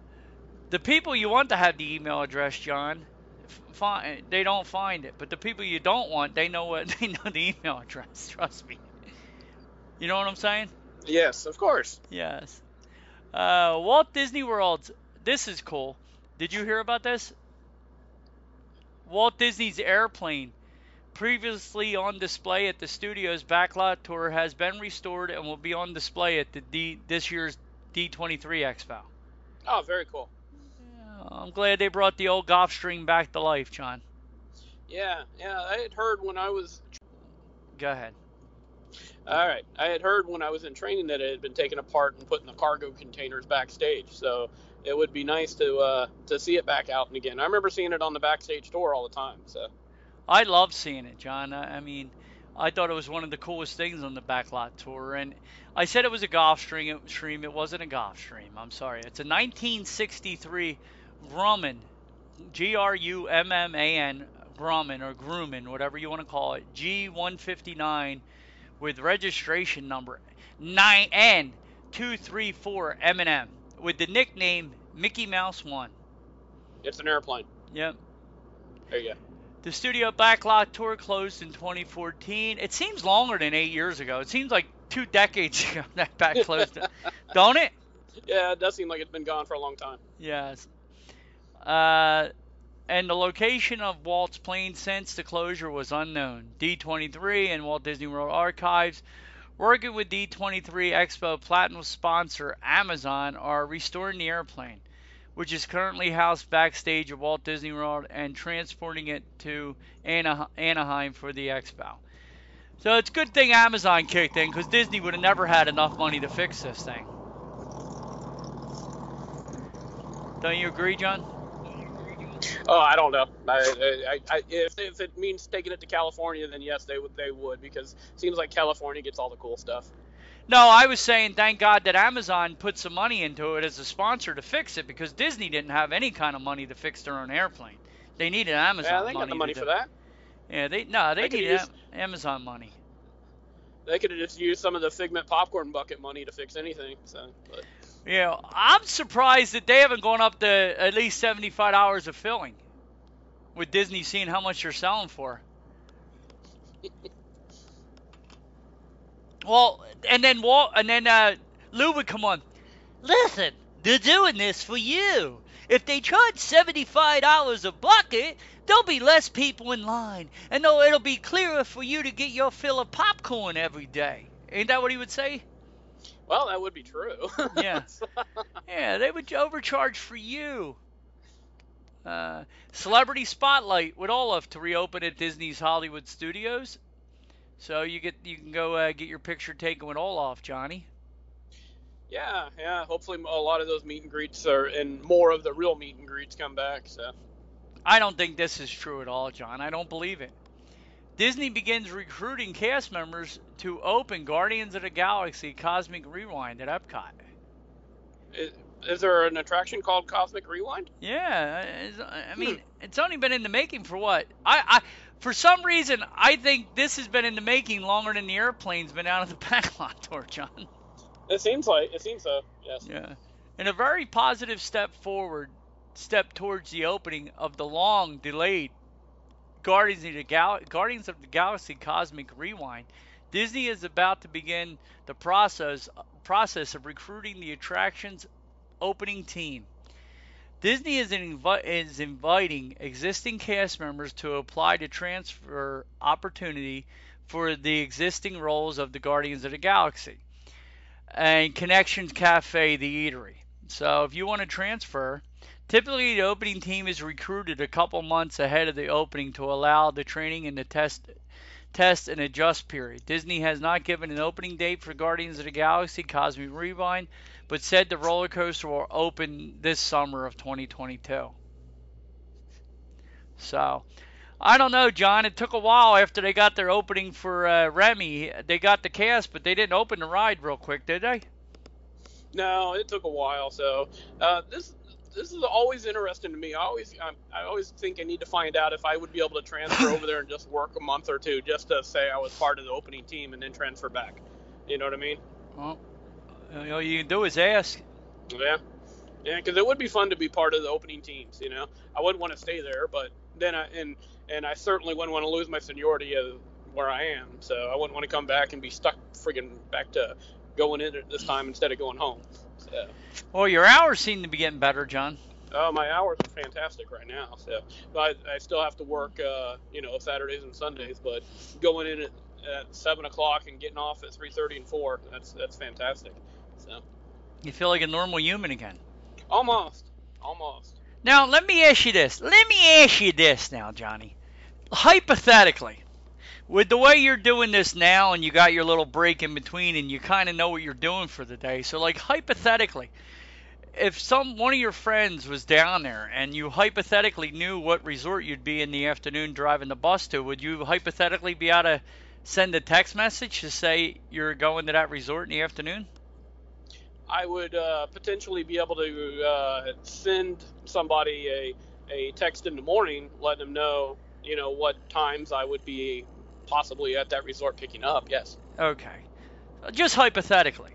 S1: the people you want to have the email address, John, find they don't find it. But the people you don't want, they know what they know the email address. Trust me. You know what I'm saying?
S2: Yes, of course.
S1: Yes. Uh, Walt Disney World. This is cool. Did you hear about this? Walt Disney's airplane, previously on display at the studio's backlot tour, has been restored and will be on display at the D, this year's D23 Expo.
S2: Oh, very cool.
S1: I'm glad they brought the old Gulfstream back to life, John.
S2: Yeah, yeah. I had heard when I was
S1: Go ahead.
S2: All right. I had heard when I was in training that it had been taken apart and put in the cargo containers backstage. So it would be nice to uh, to see it back out and again. I remember seeing it on the backstage door all the time. So
S1: I love seeing it, John. I mean, I thought it was one of the coolest things on the backlot tour, and I said it was a Gulfstream. It, stream. It wasn't a Gulfstream. I'm sorry. It's a 1963 Grumman, G-R-U-M-M-A-N, Grumman or Grumman, whatever you want to call it, G159 with registration number 9N234 M&M with the nickname Mickey Mouse One.
S2: it's an airplane.
S1: Yep.
S2: There you go.
S1: The studio backlot tour closed in 2014. It seems longer than eight years ago. It seems like two decades ago that back closed, don't it?
S2: Yeah, it does seem like it's been gone for a long time.
S1: Yes. Uh, and the location of Walt's plane since the closure was unknown. D23 and Walt Disney World Archives, working with D23 Expo Platinum sponsor Amazon, are restoring the airplane, which is currently housed backstage at Walt Disney World, and transporting it to Ana- Anaheim for the Expo. So it's a good thing Amazon kicked in because Disney would have never had enough money to fix this thing. Don't you agree, John?
S2: Oh, I don't know. I, I, I, if, if it means taking it to California, then yes, they would. They would because it seems like California gets all the cool stuff.
S1: No, I was saying thank God that Amazon put some money into it as a sponsor to fix it because Disney didn't have any kind of money to fix their own airplane. They needed Amazon
S2: yeah, they
S1: money.
S2: got the money for that.
S1: Yeah, they no, they,
S2: They
S1: needed
S2: used-
S1: Amazon money.
S2: They could have just used some of the Figment popcorn bucket money to fix anything. So, but,
S1: Yeah, I'm surprised that they haven't gone up to at least 75 hours of filling. With Disney seeing how much they're selling for. well, and then Walt, and then uh, Lou would come on. Listen, they're doing this for you. If they charge $75 a bucket, there'll be less people in line, and it'll be clearer for you to get your fill of popcorn every day. Ain't that what he would say?
S2: Well, that would be true.
S1: Yeah. Yeah, they would overcharge for you. Uh, Celebrity Spotlight with Olaf to reopen at Disney's Hollywood Studios. So you get you can go uh, get your picture taken with Olaf, Johnny.
S2: yeah, yeah. Hopefully, a lot of those meet and greets are, and more of the real meet and greets come back. So,
S1: I don't think this is true at all, John. I don't believe it. Disney begins recruiting cast members to open Guardians of the Galaxy Cosmic Rewind at Epcot.
S2: is, is there an attraction called Cosmic Rewind?
S1: Yeah, I mean, hmm. it's only been in the making for what? I, I, for some reason, I think this has been in the making longer than the airplane's been out of the backlot tour, John.
S2: It seems like it seems so. Yes.
S1: Yeah, and a very positive step forward, step towards the opening of the long-delayed Guardians of the Gal- Guardians of the Galaxy Cosmic Rewind. Disney is about to begin the process process of recruiting the attraction's opening team. Disney is, invi- is inviting existing cast members to apply to transfer opportunity for the existing roles of the Guardians of the Galaxy and Connections Cafe, the eatery. So if you want to transfer, typically the opening team is recruited a couple months ahead of the opening to allow the training and the test test, and adjust period. Disney has not given an opening date for Guardians of the Galaxy Cosmic Rewind, but said the roller coaster will open this summer of 2022. So, I don't know, John. It took a while after they got their opening for uh, Remy. They got the cast, but they didn't open the ride real quick, did they?
S2: No, it took a while. So uh, this this is always interesting to me. I always I, I always think I need to find out if I would be able to transfer over there and just work a month or two just to say I was part of the opening team and then transfer back. You know what I mean?
S1: Well, all you can do is ask.
S2: Yeah. Yeah, because it would be fun to be part of the opening teams. You know, I wouldn't want to stay there, but then I and and I certainly wouldn't want to lose my seniority as where I am. So I wouldn't want to come back and be stuck friggin' back to going in at this time instead of going home. So.
S1: Well, your hours seem to be getting better, John.
S2: Oh, my hours are fantastic right now. So I, I still have to work, uh, you know, Saturdays and Sundays, but going in at, at seven o'clock and getting off at three thirty and four, that's that's fantastic. So.
S1: You feel like a normal human again.
S2: Almost, almost.
S1: Now let me ask you this. Let me ask you this now, Johnny. Hypothetically, with the way you're doing this now and you got your little break in between and you kind of know what you're doing for the day so like hypothetically if some one of your friends was down there and you hypothetically knew what resort you'd be in the afternoon driving the bus to would you hypothetically be able to send a text message to say you're going to that resort in the afternoon?
S2: I would uh, potentially be able to uh, send somebody a, a text in the morning letting them know you know what times i would be possibly at that resort picking up. Yes.
S1: Okay. Just hypothetically.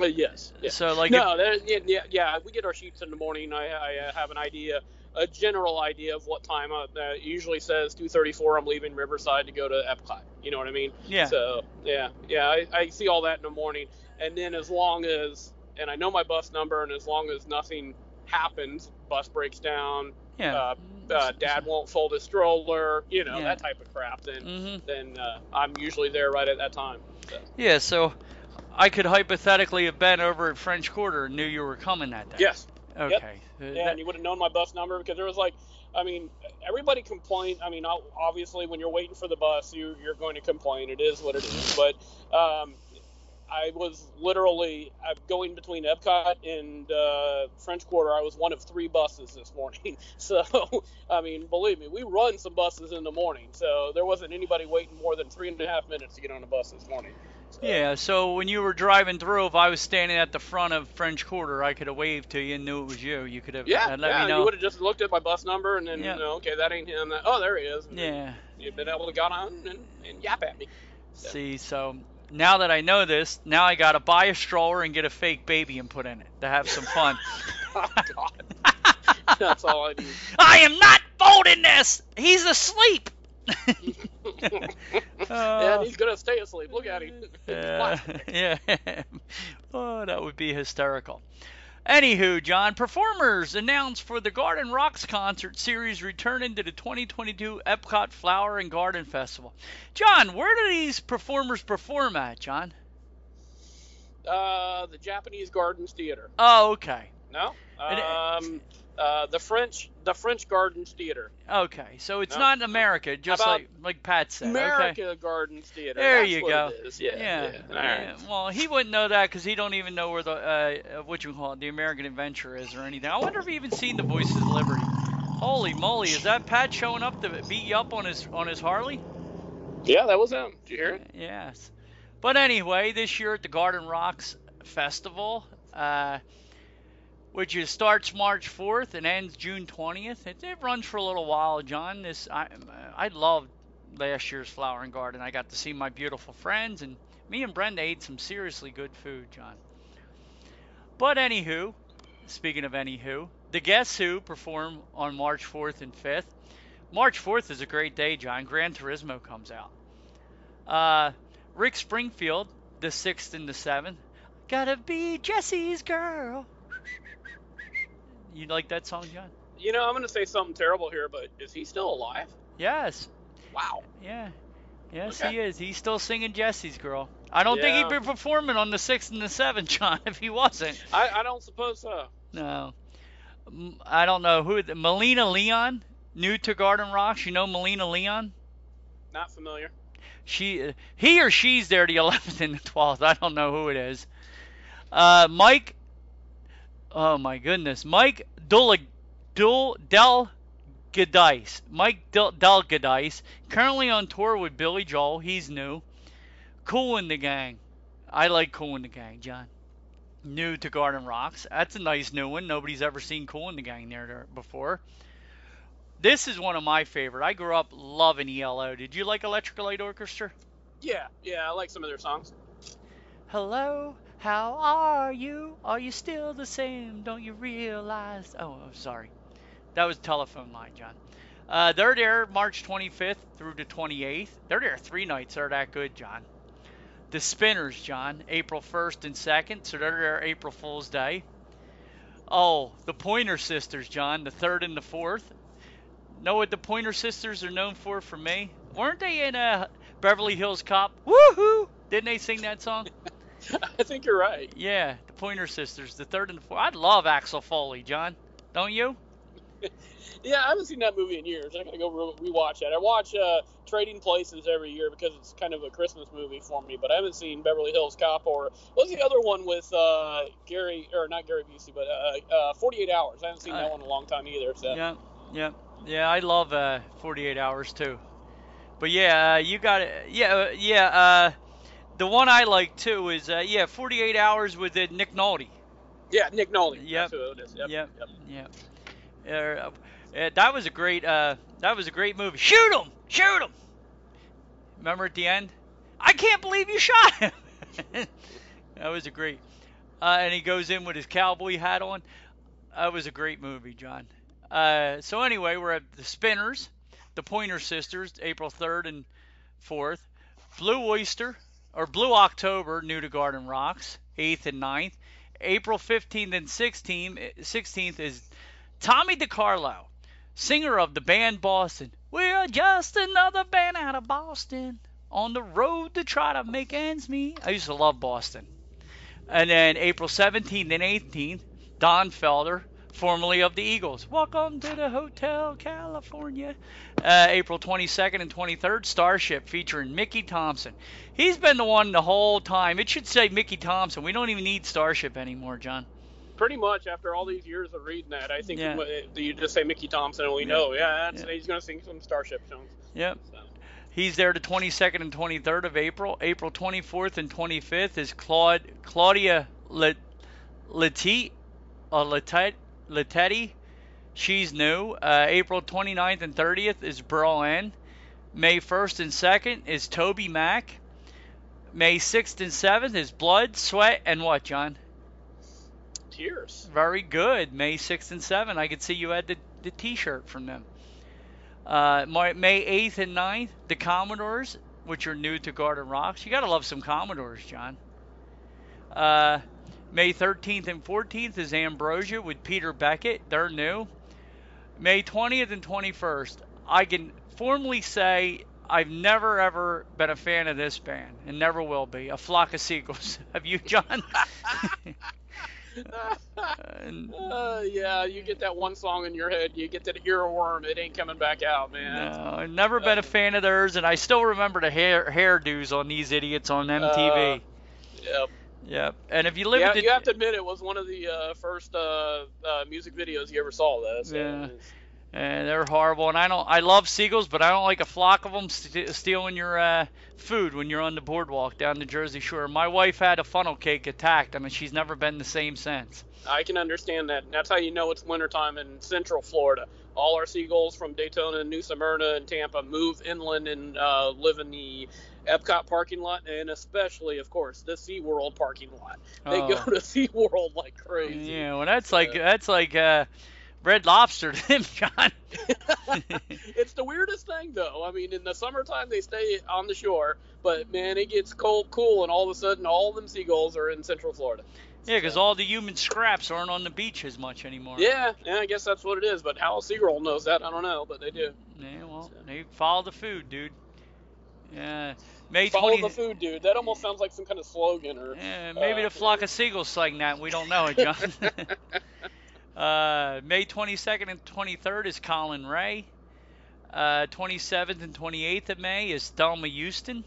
S2: Uh, yes. Yeah.
S1: So like.
S2: No. If, yeah, yeah. We get our sheets in the morning. I, I uh, have an idea, a general idea of what time. Uh usually says 2:34. I'm leaving Riverside to go to Epcot. You know what I mean?
S1: Yeah.
S2: So yeah, yeah. I, I see all that in the morning, and then as long as and I know my bus number, and as long as nothing happens, bus breaks down,
S1: yeah.
S2: Uh, uh, dad won't fold his stroller, you know, yeah. that type of crap, then
S1: mm-hmm.
S2: then uh, I'm usually there right at that time.
S1: So. Yeah, so I could hypothetically have been over at French Quarter and knew you were coming that day.
S2: Yes.
S1: Okay.
S2: Yep. Yeah, and you would have known my bus number because there was like, I mean, everybody complained. I mean, obviously, when you're waiting for the bus, you you're going to complain. It is what it is. But um, I was literally uh, going between Epcot and uh, French Quarter. I was one of three buses this morning. So, I mean, believe me, we run some buses in the morning. So there wasn't anybody waiting more than three and a half minutes to get on a bus this morning. So.
S1: Yeah. So when you were driving through, if I was standing at the front of French Quarter, I could have waved to you and knew it was you. You could have.
S2: Yeah.
S1: let
S2: yeah.
S1: Me know.
S2: You would have just looked at my bus number and then, you know, okay, that ain't him. That, oh, there he is. And
S1: yeah.
S2: You've been able to get on and, and yap at me.
S1: So. See, so now that I know this, now I gotta buy a stroller and get a fake baby and put in it to have some fun.
S2: oh God. That's all I need.
S1: I am not folding this. He's asleep.
S2: uh, yeah, he's gonna stay asleep. Look at him.
S1: Uh, yeah. oh, that would be hysterical. Anywho, John, performers announced for the Garden Rocks concert series returning to the 2022 Epcot Flower and Garden Festival. John, where do these performers perform at, John?
S2: Uh, the Japanese Gardens Theater.
S1: Oh, okay.
S2: No. Um, uh, the French, the French Gardens Theater.
S1: Okay, so it's no. not in America, just like like Pat said.
S2: America
S1: okay.
S2: Gardens Theater.
S1: There
S2: That's
S1: you go.
S2: Yeah, yeah.
S1: yeah. yeah. Well, he wouldn't know that because he don't even know where the uh, what you call it, the American Adventure is or anything. I wonder if he even seen the Voices of Liberty. Holy moly, is that Pat showing up to beat you up on his on his Harley?
S2: Yeah, that was him. Did you hear it?
S1: Yes. But anyway, this year at the Garden Rocks Festival. Uh, which is starts March 4th and ends June 20th. It, it runs for a little while, John. This I I loved last year's Flower and Garden. I got to see my beautiful friends, and me and Brenda ate some seriously good food, John. But anywho, speaking of anywho, the Guess Who perform on March 4th and 5th. March 4th is a great day, John. Gran Turismo comes out. Uh, Rick Springfield, the 6th and the 7th. Gotta be Jesse's girl. You like that song, John?
S2: You know, I'm going to say something terrible here, but is he still alive?
S1: Yes.
S2: Wow.
S1: Yeah. Yes, okay. he is. He's still singing Jesse's Girl. I don't yeah. think he'd be performing on the 6th and the 7th, John, if he wasn't.
S2: I, I don't suppose so.
S1: No. I don't know. who. Melina Leon, new to Garden Rocks. You know Melina Leon?
S2: Not familiar.
S1: She, he or she's there the 11th and the 12th. I don't know who it is. Uh, Mike. Oh my goodness, Mike Dul Dul Del Guidice. Mike Del, Del Guidice, currently on tour with Billy Joel. He's new. Kool and the Gang. I like Kool and the Gang, John. New to Garden Rocks. That's a nice new one. Nobody's ever seen Kool and the Gang there, there before. This is one of my favorite. I grew up loving ELO. Did you like Electric Light Orchestra?
S2: Yeah, yeah, I like some of their songs.
S1: Hello, how are you? Are you still the same? Don't you realize? Oh, I'm sorry. That was telephone line, John. Uh, they're there March 25th through the 28th. They're there three nights. They're that good, John. The Spinners, John, April 1st and 2nd. So they're there April Fool's Day. Oh, the Pointer Sisters, John, the 3rd and the 4th. Know what the Pointer Sisters are known for for me? Weren't they in a Beverly Hills Cop? Woohoo! Didn't they sing that song?
S2: I think you're right.
S1: Yeah, the Pointer Sisters, the 3rd and the 4th. I love Axel Foley, John. Don't you?
S2: Yeah, I haven't seen that movie in years. I gotta go re- rewatch that. I watch uh, Trading Places every year because it's kind of a Christmas movie for me. But I haven't seen Beverly Hills Cop or what's the other one with uh, Gary or not Gary Busey, but uh, uh, 48 Hours. I haven't seen that
S1: Uh,
S2: one in a long time either. So
S1: Yeah, yeah, yeah. I love uh, 48 Hours too. But yeah, uh, you got it. Yeah, uh, yeah. The one I like too is uh, yeah, 48 Hours with uh, Nick Nolte.
S2: yeah, Nick Nolte.
S1: Yep.
S2: Yep.
S1: Yep.
S2: Yep.
S1: Yeah. Uh, uh, that was a great. Uh, that was a great movie. Shoot him! Shoot him! Remember at the end? I can't believe you shot him. that was a great. Uh, and he goes in with his cowboy hat on. That was a great movie, John. Uh, so anyway, we're at the Spinners, the Pointer Sisters, April 3rd and 4th. Blue Oyster or Blue October, new to Garden Rocks, 8th and 9th. April 15th and 16th, 16th is Tommy DiCarlo, singer of the band Boston. We're just another band out of Boston on the road to try to make ends meet. I used to love Boston. And then April 17th and 18th, Don Felder, formerly of the Eagles. Welcome to the Hotel California. Uh, April 22nd and 23rd, Starship featuring Mickey Thompson. He's been the one the whole time. It should say Mickey Thompson. We don't even need Starship anymore, John.
S2: Pretty much after all these years of reading that, I think
S1: Yeah.
S2: you, you just say Mickey Thompson and we
S1: Yeah.
S2: know. Yeah, that's,
S1: Yeah.
S2: he's gonna sing some Starship songs.
S1: Yep.
S2: So.
S1: He's there the 22nd and 23rd of April. April 24th and 25th is Claude Claudia Let Letty uh, Letty. She's new. Uh, April 29th and 30th is Berlin. May 1st and 2nd is Toby Mac. May 6th and 7th is Blood, Sweat, and what, John?
S2: Tears.
S1: Very good. May 6th and 7th. I could see you had the, the t-shirt from them. Uh, May 8th and 9th, the Commodores, which are new to Garden Rocks. You got to love some Commodores, John. Uh, May 13th and 14th is Ambrosia with Peter Beckett. They're new. May 20th and 21st, I can formally say I've never ever been a fan of this band and never will be. A Flock of Seagulls. Have you, John?
S2: Uh, yeah, you get that one song in your head, you get that earworm, it ain't coming back out, man.
S1: No, I've never been a fan of theirs, and I still remember the hair hairdos on these idiots on MTV.
S2: Uh, Yep.
S1: Yep. And if you live
S2: Yeah,
S1: in
S2: you have to admit it was one of the uh, first uh, uh, music videos you ever saw. That. So
S1: Yeah. and they're horrible. And I don't, I love seagulls, but I don't like a flock of them st- stealing your uh, food when you're on the boardwalk down the Jersey Shore. My wife had a funnel cake attacked. I mean, she's never been the same since.
S2: I can understand that. That's how you know it's wintertime in Central Florida. All our seagulls from Daytona and New Smyrna and Tampa move inland and uh, live in the Epcot parking lot, and especially, of course, the SeaWorld parking lot. They
S1: Oh.
S2: go to SeaWorld like crazy.
S1: Yeah, well, that's like that's like uh, Red Lobster to them, John.
S2: it's the weirdest thing, though. I mean, in the summertime they stay on the shore, but man, it gets cold, cool, and all of a sudden, all them seagulls are in Central Florida.
S1: yeah, because all the human scraps aren't on the beach as much anymore.
S2: Yeah, yeah, I guess that's what it is. But how a seagull knows that, I don't know, but they do.
S1: Yeah, well, they follow the food, dude. Yeah, May
S2: Follow
S1: 20.
S2: the food, dude. That almost sounds like some kind of slogan or.
S1: Yeah, maybe
S2: uh,
S1: the flock of seagulls sang that. We don't know it, John. uh, May 22nd and 23rd is Collin Raye. Uh, 27th and 28th of May is Thelma Houston.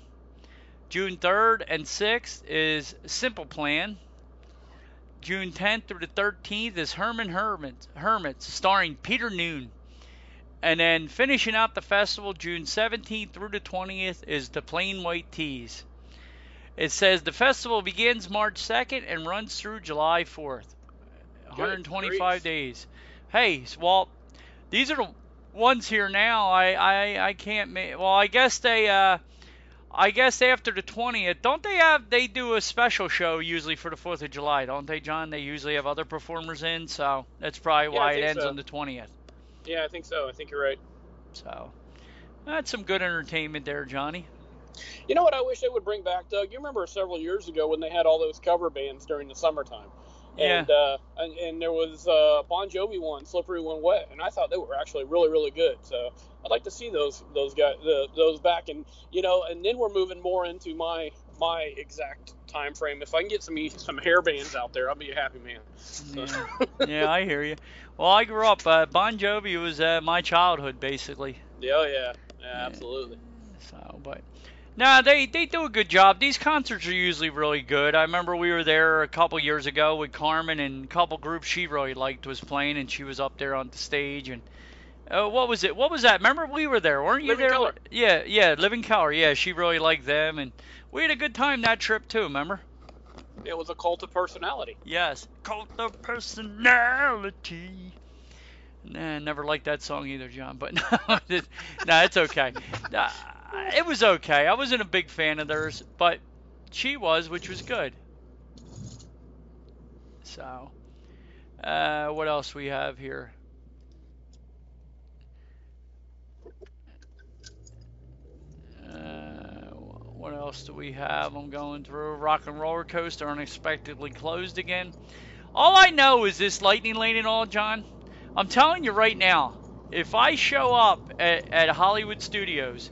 S1: June 3rd and 6th is Simple Plan. June 10th through the 13th is Herman Hermits, Hermits starring Peter Noone. And then finishing out the festival, June 17th through the 20th, is the Plain White T's. It says the festival begins March 2nd and runs through July 4th. 125 days. Hey, Walt, these are the ones here now. I I, I can't make. Well, I guess they. Uh, I guess after the 20th, don't they have? They do a special show usually for the 4th of July, don't they, John? They usually have other performers in, so that's probably why
S2: I
S1: it ends
S2: so.
S1: on the 20th.
S2: Yeah, I think so. I think you're right.
S1: So that's some good entertainment there, Johnny.
S2: You know what I wish they would bring back, Doug? You remember several years ago when they had all those cover bands during the summertime,
S1: Yeah.
S2: and uh, and, and there was uh, Bon Jovi one, "Slippery When Wet," and I thought they were actually really really good. So I'd like to see those those guys the, those back, and you know, and then we're moving more into my my exact time frame. If I can get some some hair bands out there, I'll be a happy man.
S1: Yeah, yeah, I hear you. Well, I grew up. Uh, bon Jovi was uh, my childhood, basically.
S2: Yeah, oh, yeah, yeah, absolutely.
S1: So, but no, they they do a good job. These concerts are usually really good. I remember we were there a couple years ago with Carmen and a couple groups she really liked was playing, and she was up there on the stage and. Uh, what was it? What was that? Remember we were there, weren't you
S2: Living
S1: there?
S2: Colour.
S1: Yeah, yeah, Living Colour. Yeah, she really liked them, and we had a good time that trip too. Remember?
S2: It was a cult of personality.
S1: Yes. Cult of personality. Nah, never liked that song either, John. But no, it, no, it's okay. Nah, it was okay. I wasn't a big fan of theirs, but she was, which was good. So, uh, what else we have here? Uh, what else do we have? I'm going through. Rock and Roller Coaster unexpectedly closed again. All I know is this Lightning Lane and all, John. I'm telling you right now, if I show up at, at Hollywood Studios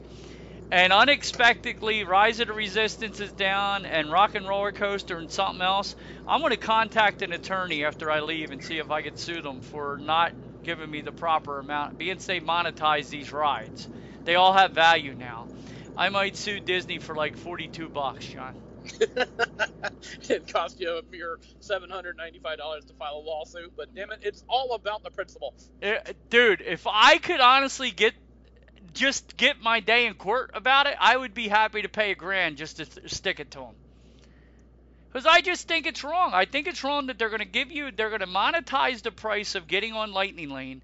S1: and unexpectedly Rise of the Resistance is down and Rock and Roller Coaster and something else, I'm going to contact an attorney after I leave and see if I can sue them for not giving me the proper amount, being they monetize these rides. They all have value now. I might sue Disney for like 42 bucks, John.
S2: it cost you a mere seven hundred ninety-five dollars to file a lawsuit, but damn it, it's all about the principle.
S1: Eh, dude, if I could honestly get just get my day in court about it, I would be happy to pay a grand just to th- stick it to them. Because I just think it's wrong. I think it's wrong that they're going to give you, they're going to monetize the price of getting on Lightning Lane,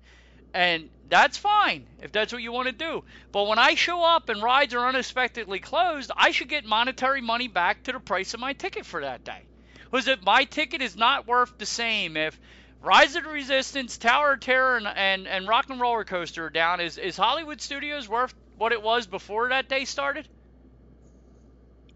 S1: and that's fine if that's what you want to do. But when I show up and rides are unexpectedly closed, I should get monetary money back to the price of my ticket for that day. Was it my ticket is not worth the same if Rise of the Resistance, Tower of Terror, and, and, and Rock and Roller Coaster are down? Is is Hollywood Studios worth what it was before that day started?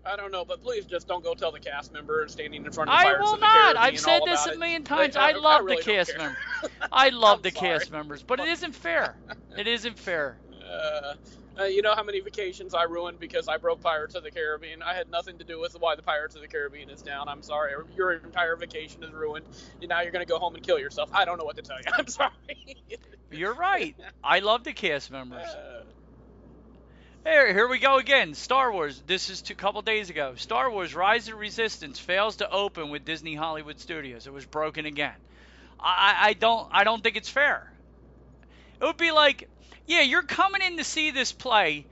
S2: I don't know, but please just don't go tell the cast member standing in front of
S1: I
S2: Pirates
S1: will
S2: of the
S1: not. I've said this a million times. I
S2: I
S1: love
S2: really
S1: the cast
S2: care.
S1: members. I love the
S2: sorry.
S1: cast members, but it isn't fair. It isn't fair.
S2: Uh, uh, you know how many vacations I ruined because I broke Pirates of the Caribbean? I had nothing to do with why the Pirates of the Caribbean is down. I'm sorry. Your entire vacation is ruined. And now you're going to go home and kill yourself. I don't know what to tell you. I'm sorry.
S1: You're right. I love the cast members.
S2: Uh,
S1: Here, here we go again. Star Wars. This is a couple days ago. Star Wars: Rise of Resistance fails to open with Disney Hollywood Studios. It was broken again. I, I don't, I don't think it's fair. It would be like, yeah, you're coming in to see this play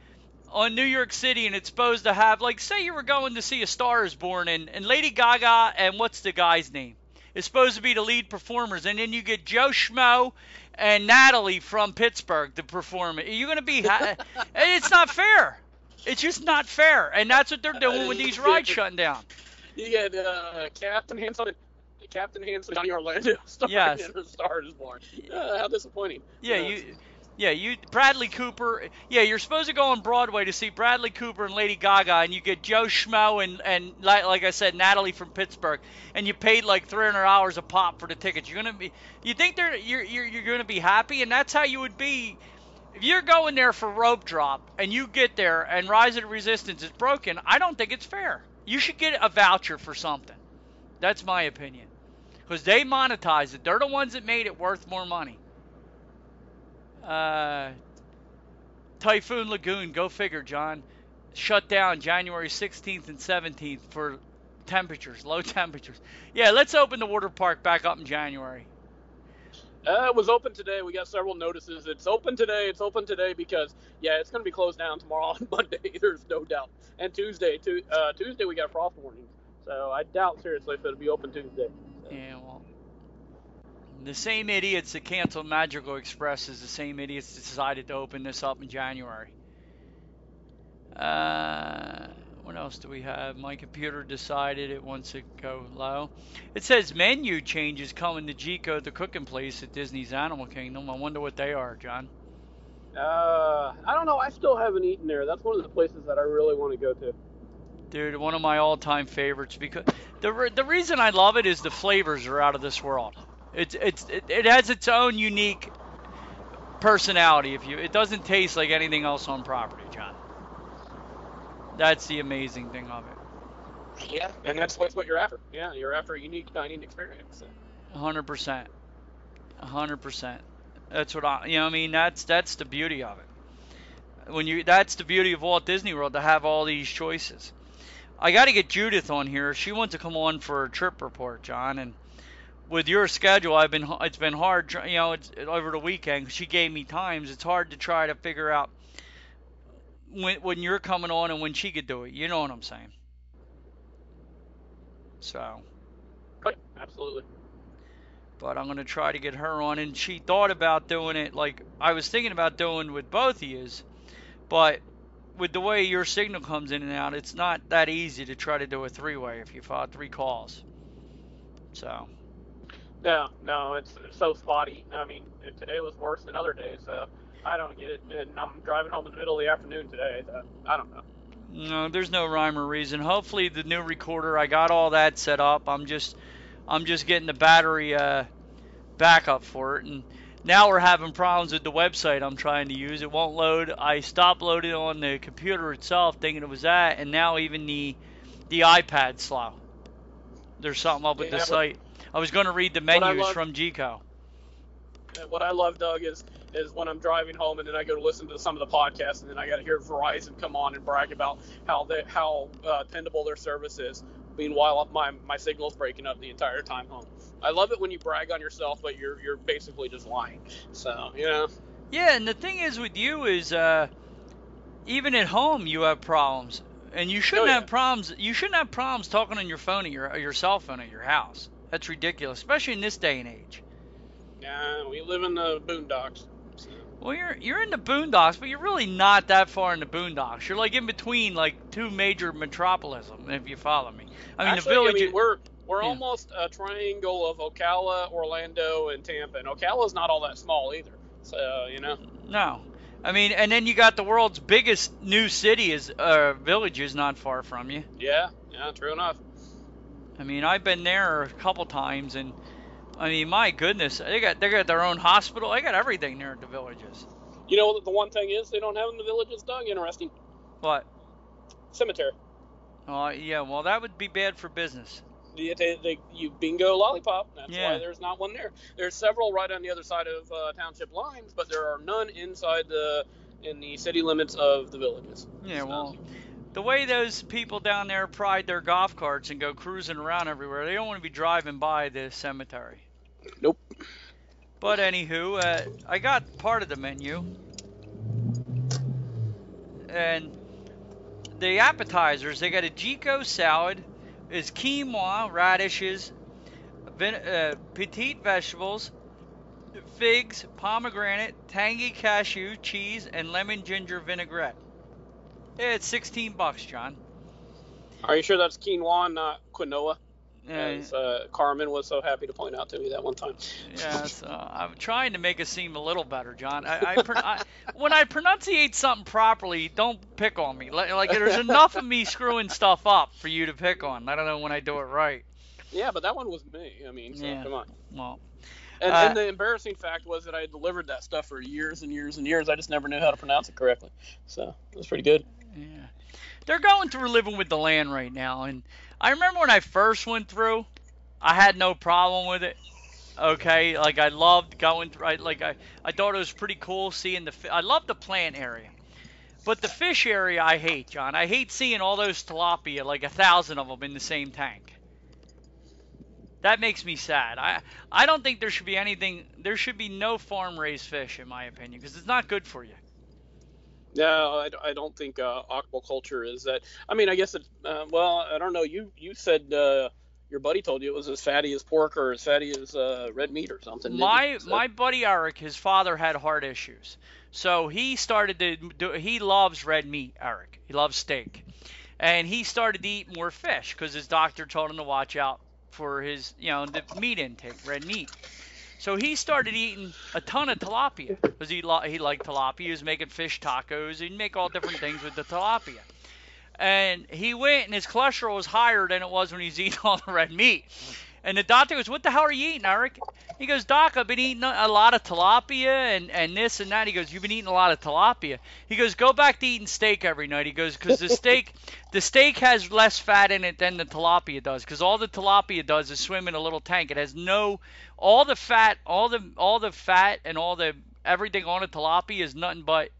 S1: on New York City, and it's supposed to have, like, say you were going to see A Star Is Born, and, and Lady Gaga, and what's the guy's name? It's supposed to be the lead performers, and then you get Joe Schmo and Natalie from Pittsburgh to perform it. You're going to be. Ha- it's not fair. It's just not fair, and that's what they're doing with these rides shutting down.
S2: you get uh, Captain Hanson Captain Hanson, Johnny Orlando, starring
S1: Yes.
S2: in A Star Is Born. Uh, how disappointing.
S1: Yeah,
S2: Uh,
S1: you. Yeah, you Bradley Cooper. Yeah, you're supposed to go on Broadway to see Bradley Cooper and Lady Gaga, and you get Joe Schmo and and like, like I said, Natalie from Pittsburgh, and you paid like three hundred dollars a pop for the tickets. You're gonna be. You think they're you're you're, you're gonna be happy, and that's how you would be. If you're going there for rope drop and you get there and Rise of the Resistance is broken, I don't think it's fair. You should get a voucher for something. That's my opinion. Because they monetize it. They're the ones that made it worth more money. Uh, Typhoon Lagoon, go figure, John. Shut down January 16th and 17th for temperatures, low temperatures. Yeah, let's open the water park back up in January.
S2: Uh, it was open today. We got several notices. It's open today. It's open today because yeah, it's going to be closed down tomorrow on Monday. There's no doubt. And Tuesday. Uh, Tuesday we got frost warnings. So I doubt seriously if it'll be open Tuesday. So.
S1: Yeah, well, the same idiots that canceled Magical Express is the same idiots that decided to open this up in January. Uh, what else do we have? My computer decided it wants to go low. It says menu changes coming to Jiko, the cooking place at Disney's Animal Kingdom. I wonder what they are, John.
S2: Uh, I don't know. I still haven't eaten there. That's one of the places that I really want to go to.
S1: Dude, one of my all-time favorites because the re- the reason I love it is the flavors are out of this world. It's it's it, it has its own unique personality. If you, it doesn't taste like anything else on property, John. That's the amazing thing of it.
S2: Yeah, and that's what, what you're after. Yeah, you're after a unique dining experience.
S1: hundred percent, hundred percent. That's what I, you know. I mean, that's that's the beauty of it. When you, that's the beauty of Walt Disney World to have all these choices. I got to get Judith on here. She wants to come on for a trip report, John, and with your schedule, I've been it's been hard, you know, it's over the weekend. She gave me times. It's hard to try to figure out when when you're coming on and when she could do it. You know what I'm saying? So.
S2: Absolutely.
S1: But I'm gonna try to get her on, and she thought about doing it like I was thinking about doing with both of yous, but with the way your signal comes in and out, it's not that easy to try to do a three-way if you file three calls. So.
S2: No, no, it's, so spotty. I mean, today was worse than other days, so I don't get it. And I'm driving home in the middle of the afternoon today, so I don't know.
S1: No, there's no rhyme or reason. Hopefully, the new recorder, I got all that set up. I'm just, I'm just getting the battery uh, backup for it, and now we're having problems with the website I'm trying to use. It won't load. I stopped loading on the computer itself, thinking it was that, and now even the the iPad slow. There's something up with
S2: Yeah,
S1: the site. I was going to read the menus
S2: love-
S1: from.
S2: And what I love, Doug, is is when I'm driving home and then I go to listen to some of the podcasts and then I got to hear Verizon come on and brag about how they how uh, dependable their service is. Meanwhile, my my signal's breaking up the entire time home. I love it when you brag on yourself, but you're you're basically just lying. So you know,
S1: Yeah, and the thing is with you is uh, even at home you have problems, and you shouldn't
S2: Oh, yeah.
S1: have problems. You shouldn't have problems talking on your phone at your or your cell phone at your house. That's ridiculous, especially in this day and age.
S2: yeah, we live in the boondocks. So,
S1: Well, you're you're in the boondocks, but you're really not that far in the boondocks. You're like in between like two major metropolises, if you follow me. I mean,
S2: Actually,
S1: the village.
S2: I mean, we're we're
S1: Yeah.
S2: almost a triangle of Ocala, Orlando, and Tampa. And Ocala's not all that small either. So you know.
S1: no, I mean, and then you got the world's biggest new city is uh, village is not far from you.
S2: Yeah, yeah, true enough.
S1: I mean, I've been there a couple times, and I mean, my goodness, they got they got their own hospital. They got everything there at the villages.
S2: You know the one thing is they don't have in the villages, Doug? Interesting.
S1: What?
S2: Cemetery.
S1: Oh, yeah. Well, that would be bad for business.
S2: They, they, they, you bingo lollipop. That's
S1: Yeah.
S2: why there's not one there. There's several right on the other side of uh, township lines, but there are none inside the in the city limits of the villages.
S1: Yeah.
S2: So,
S1: Well, the way those people down there pride their golf carts and go cruising around everywhere, they don't want to be driving by the cemetery.
S2: Nope.
S1: But anywho, uh, I got part of the menu, and the appetizers. They got a Jiko salad, is quinoa, radishes, vin- uh, petite vegetables, figs, pomegranate, tangy cashew, cheese, and lemon ginger vinaigrette. It's 16 bucks, John.
S2: Are you sure that's quinoa, not quinoa? As uh, Carmen was so happy to point out to me that one time.
S1: Yes, uh, I'm trying to make it seem a little better, John. I, I, pro- I when I pronunciate something properly, don't pick on me. Like, there's enough of me screwing stuff up for you to pick on. I don't know when I do it right.
S2: Yeah, but that one was me. I mean, so
S1: Yeah.
S2: come on.
S1: Well,
S2: And,
S1: Uh,
S2: and the embarrassing fact was that I had delivered that stuff for years and years and years. I just never knew how to pronounce it correctly. So it was pretty good.
S1: Yeah, they're going through living with the land right now, and I remember when I first went through, I had no problem with it. Okay, like I loved going through. I, like I, I thought it was pretty cool seeing the. I love the plant area. But the fish area I hate, John. I hate seeing all those tilapia, like a thousand of them in the same tank. That makes me sad. I I don't think there should be anything. There should be no farm raised fish, in my opinion, because it's not good for you.
S2: No, I, I don't think uh, aquaculture is that. I mean, I guess it. Uh, well, I don't know. You you said uh, your buddy told you it was as fatty as pork or as fatty as uh, red meat or something.
S1: My
S2: so.
S1: my buddy Eric, his father had heart issues, so he started to do. He loves red meat. Eric, he loves steak, and he started to eat more fish because his doctor told him to watch out for his you know the meat intake, red meat. So he started eating a ton of tilapia because he lo- he liked tilapia. He was making fish tacos. He'd make all different things with the tilapia. And he went and his cholesterol was higher than it was when he was eating all the red meat. And the doctor goes, "What the hell are you eating, Eric?" He goes, "Doc, I've been eating a lot of tilapia and and this and that." He goes, "You've been eating a lot of tilapia." He goes, "Go back to eating steak every night." He goes, "Because the steak, the steak has less fat in it than the tilapia does. Because all the tilapia does is swim in a little tank. It has no, all the fat, all the all the fat and all the everything on a tilapia is nothing but."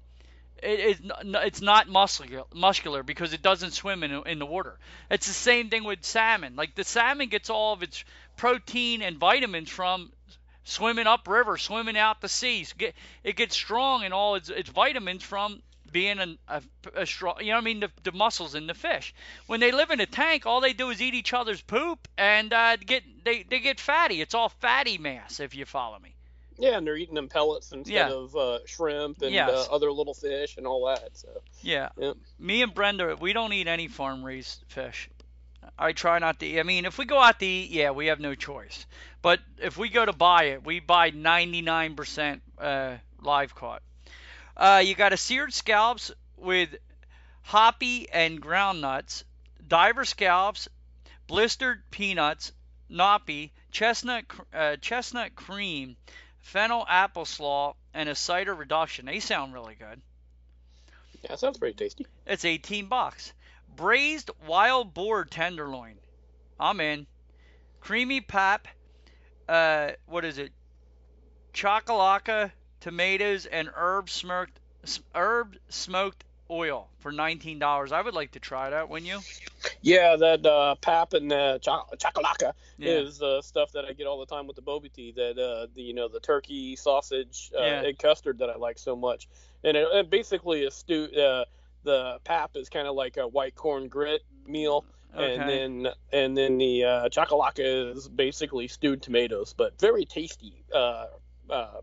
S1: It, it, it's not muscular, muscular because it doesn't swim in, in the water. It's the same thing with salmon. Like the salmon gets all of its protein and vitamins from swimming upriver, swimming out the seas. Get, it gets strong and all its, its vitamins from being a, a, a strong, you know what I mean, the, the muscles in the fish. When they live in a tank, all they do is eat each other's poop and uh, get they, they get fatty. It's all fatty mass, if you follow me.
S2: Yeah, and they're eating them pellets instead
S1: Yeah.
S2: of uh, shrimp and
S1: Yes.
S2: uh, other little fish and all that. So
S1: Yeah.
S2: yeah.
S1: Me and Brenda, we don't eat any farm raised fish. I try not to eat. I mean, if we go out to eat, yeah, we have no choice. But if we go to buy it, we buy 99% uh, live caught. Uh, you got a seared scallops with hoppy and ground nuts, diver scallops, blistered peanuts, nappy, chestnut uh, chestnut cream, fennel apple slaw, and a cider reduction. They sound really good.
S2: Yeah, sounds pretty tasty.
S1: It's 18 bucks. Braised wild boar tenderloin. I'm in. Creamy pap. Uh, what is it? Chocolate, tomatoes, and herb smoked herb smoked oil for $19. I would like to try that, wouldn't you?
S2: Yeah, that uh, pap and uh, chocolate
S1: Yeah.
S2: is uh, stuff that I get all the time with the boba tea. That uh, the you know the turkey sausage uh,
S1: Yeah.
S2: egg custard that I like so much, and it, it basically is stew. Uh, the pap is kind of like a white corn grit meal, and then and then the uh, chocolate is basically stewed tomatoes, but very tasty, uh, uh,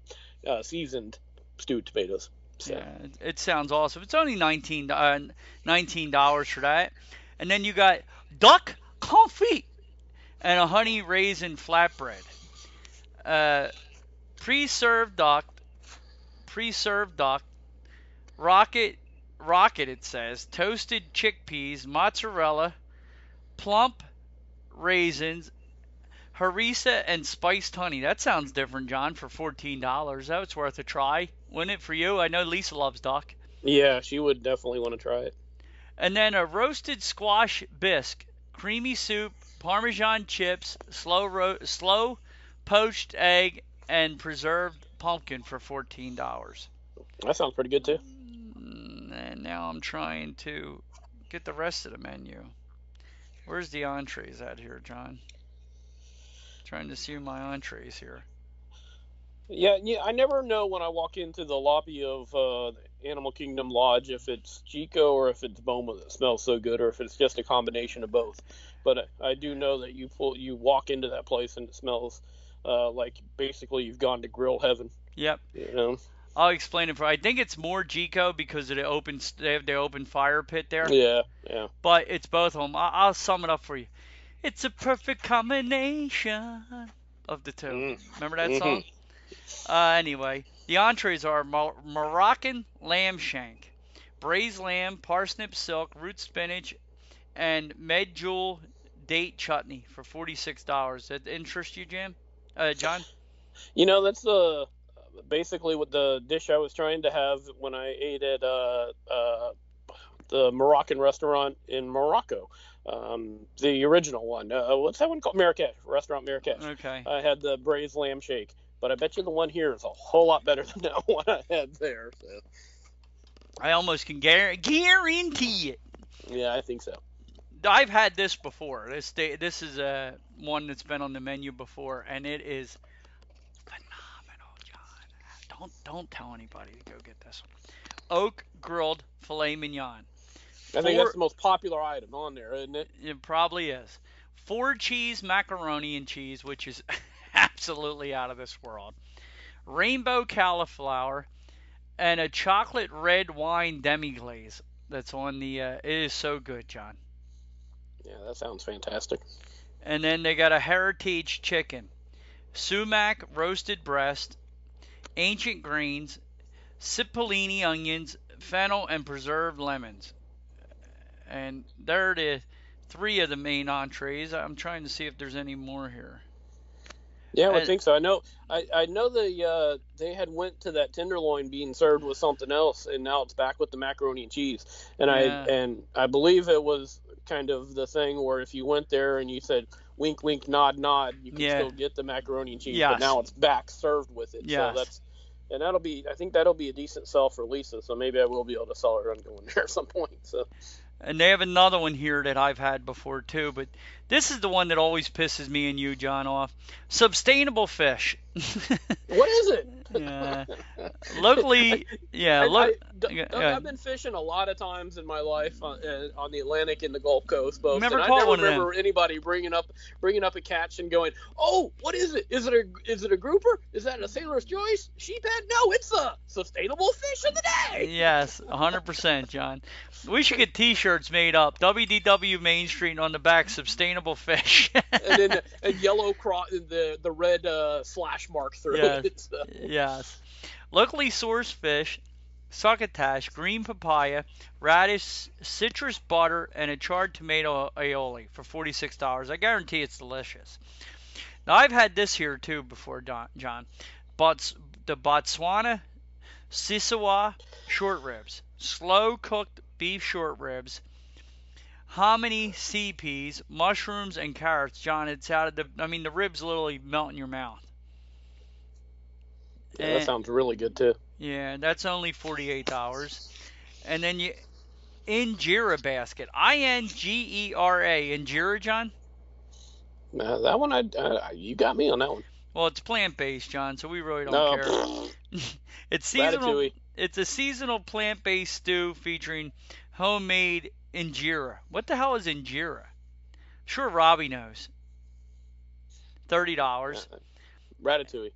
S2: uh, seasoned stewed tomatoes. So.
S1: Yeah, it, sounds awesome. It's only 19 uh, $19 for that. And then you got duck confit and a honey raisin flatbread. Uh, pre-served duck, pre-served duck, rocket, rocket it says, toasted chickpeas, mozzarella, plump raisins, harissa, and spiced honey. That sounds different, John, for $14. That's worth a try. Wouldn't it for you? I know Lisa loves duck.
S2: Yeah, she would definitely want to try it.
S1: And then a roasted squash bisque, creamy soup, parmesan chips, slow ro- slow poached egg, and preserved pumpkin for fourteen dollars.
S2: That sounds pretty good too.
S1: Mm, and now I'm trying to get the rest of the menu. Where's the entrees at here, John? Trying to see my entrees here.
S2: Yeah, yeah. I never know when I walk into the lobby of uh, Animal Kingdom Lodge if it's Jiko or if it's Boma that smells so good, or if it's just a combination of both. But I, I do know that you pull, you walk into that place and it smells uh, like basically you've gone to grill heaven.
S1: Yep.
S2: You know?
S1: I'll explain it for. I think it's more Jiko because of the open. They have the open fire pit there.
S2: Yeah, yeah.
S1: but it's both of them. I- I'll sum it up for you. It's a perfect combination of the two.
S2: Mm.
S1: Remember that
S2: Mhm.
S1: song? Uh, anyway, the entrees are Mo- Moroccan lamb shank, braised lamb, parsnip silk, root spinach, and medjool date chutney for forty-six dollars. That interest you, Jim? Uh, John?
S2: You know, that's uh, basically what the dish I was trying to have when I ate at uh, uh, the Moroccan restaurant in Morocco. Um, the original one. Uh, what's that one called? Marrakesh. Restaurant Marrakesh.
S1: Okay.
S2: I had the braised lamb shake, but I bet you the one here is a whole lot better than that one I had there. So.
S1: I almost can guar- guarantee it.
S2: Yeah, I think so.
S1: I've had this before. This this is a one that's been on the menu before, and it is phenomenal, John. Don't don't tell anybody to go get this one. Oak grilled filet mignon.
S2: I think that's the most popular item on there, isn't it?
S1: It probably is. Four cheese macaroni and cheese, which is absolutely out of this world. Rainbow cauliflower and a chocolate red wine demi glaze that's on the. Uh, it is so good, John.
S2: Yeah, that sounds fantastic.
S1: And then they got a heritage chicken, sumac roasted breast, ancient greens, cipollini onions, fennel, and preserved lemons. And there it is, three of the main entrees. I'm trying to see if there's any more here.
S2: Yeah, I would think so. I know. I, I know the uh, they had went to that tenderloin being served with something else, and now it's back with the macaroni and cheese. And yeah. I and I believe it was kind of the thing where if you went there and you said wink, wink, nod, nod, you can yeah. still get the macaroni and cheese. Yes. But now it's back served with it. Yes. So that's and that'll be. I think that'll be a decent sell for Lisa. So maybe I will be able to sell her on going there at some point. So.
S1: And they have another one here that I've had before too, but this is the one that always pisses me and you, John, off. Sustainable fish.
S2: what is it?
S1: Yeah. Locally, yeah. Lo- I,
S2: I, have been fishing a lot of times in my life on, uh, on the Atlantic and the Gulf Coast, folks.
S1: Never
S2: and
S1: caught
S2: I never
S1: one
S2: remember anybody bringing up bringing up a catch and going, "Oh, what is it? Is it a is it a grouper? Is that a sailor's choice? Sheephead? No, it's a sustainable fish of the day."
S1: Yes, 100%, John. We should get T-shirts made up. WDW Main Street on the back, sustainable fish.
S2: and then a yellow cross, the the red uh, slash mark through
S1: yes.
S2: it. So.
S1: Yes. Locally sourced fish, succotash, green papaya, radish, citrus butter, and a charred tomato aioli for $46. I guarantee it's delicious. Now, I've had this here too before, John. But the Botswana Seswaa short ribs, slow cooked beef short ribs, hominy sea peas, mushrooms, and carrots. John, it's out of the. I mean, the ribs literally melt in your mouth.
S2: Yeah, and, that sounds really good too.
S1: Yeah, that's only forty-eight dollars. And then you injera basket, I N G E R A, injera, John.
S2: Uh, that one, I uh, you got me on that one.
S1: Well, it's plant-based, John, so we really don't
S2: no.
S1: care. it's seasonal. Ratatouille. It's a seasonal plant-based stew featuring homemade injera. What the hell is injera? Sure, Robbie knows. Thirty dollars.
S2: Uh, ratatouille.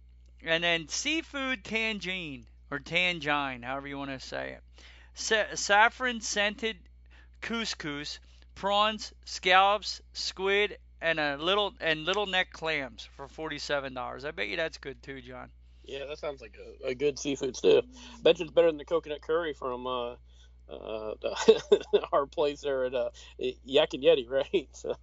S1: And then seafood tangine or tangine, however you want to say it. Sa- saffron scented couscous, prawns, scallops, squid, and a little and little neck clams for forty-seven dollars. I bet you that's good too, John.
S2: Yeah, that sounds like a, a good seafood stew. Bet you it's better than the coconut curry from uh, uh, our place there at uh, Yak and Yeti, right? So.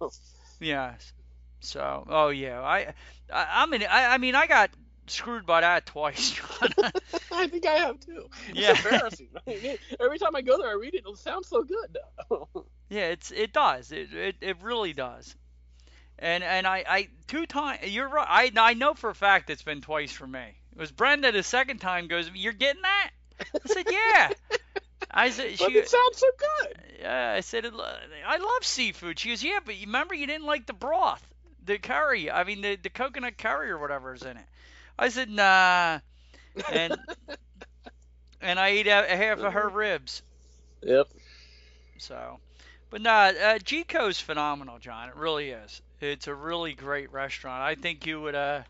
S1: Yes. So, oh yeah, I, I, I mean, I, I mean, I got screwed by that twice, John.
S2: I think I have too. It's
S1: yeah.
S2: embarrassing. Every time I go there, I read it. It sounds so good.
S1: yeah, it's it does. It, it it really does. And and I I two times. You're right. I I know for a fact it's been twice for me. It was Brenda the second time goes. You're getting that? I said yeah. I said,
S2: but it sounds so good.
S1: Yeah, I said, I love seafood. She goes, yeah, but you remember you didn't like the broth, the curry. I mean, the the coconut curry or whatever is in it. I said, nah, and and I ate a, half of her ribs.
S2: Yep.
S1: So, but nah, uh, Jiko's phenomenal, John. It really is. It's a really great restaurant. I think you would, uh,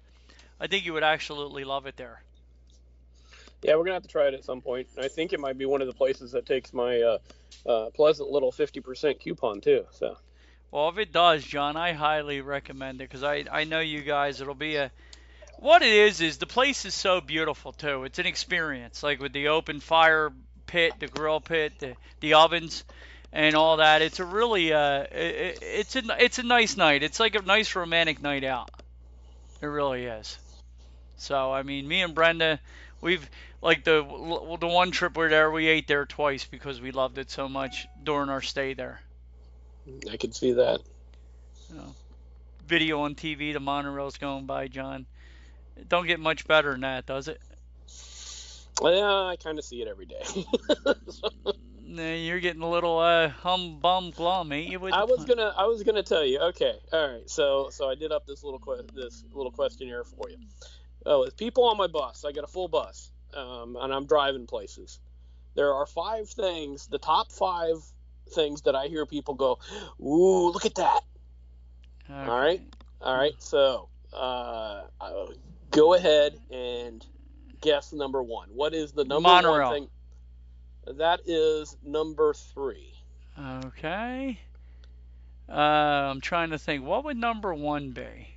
S1: I think you would absolutely love it there.
S2: Yeah, we're gonna have to try it at some point. I think it might be one of the places that takes my uh, uh, pleasant little 50% coupon too. So.
S1: Well, if it does, John, I highly recommend it because I I know you guys. It'll be a what it is is the place is so beautiful too. It's an experience, like with the open fire pit, the grill pit, the the ovens, and all that. It's a really uh, it, it's a it's a nice night. It's like a nice romantic night out. It really is. So I mean, me and Brenda, we've like the the one trip we are there, we ate there twice because we loved it so much during our stay there.
S2: I can see that.
S1: You know, video on TV, the monorail's going by, John. It don't get much better than that, does it?
S2: Yeah, I kind of see it every day.
S1: Nah, You're getting a little uh, hum bum glum, ain't you?
S2: I was
S1: pun-
S2: gonna I was gonna tell you. Okay, all right. So so I did up this little que- this little questionnaire for you. Oh, with people on my bus, I got a full bus, um, and I'm driving places. There are five things, the top five things that I hear people go, "Ooh, look at that."
S1: Okay.
S2: All right, all right. So uh, uh, go ahead and guess number one. What is the number
S1: Monorail.
S2: one thing? That is number three.
S1: Okay. Uh, I'm trying to think. What would number one be?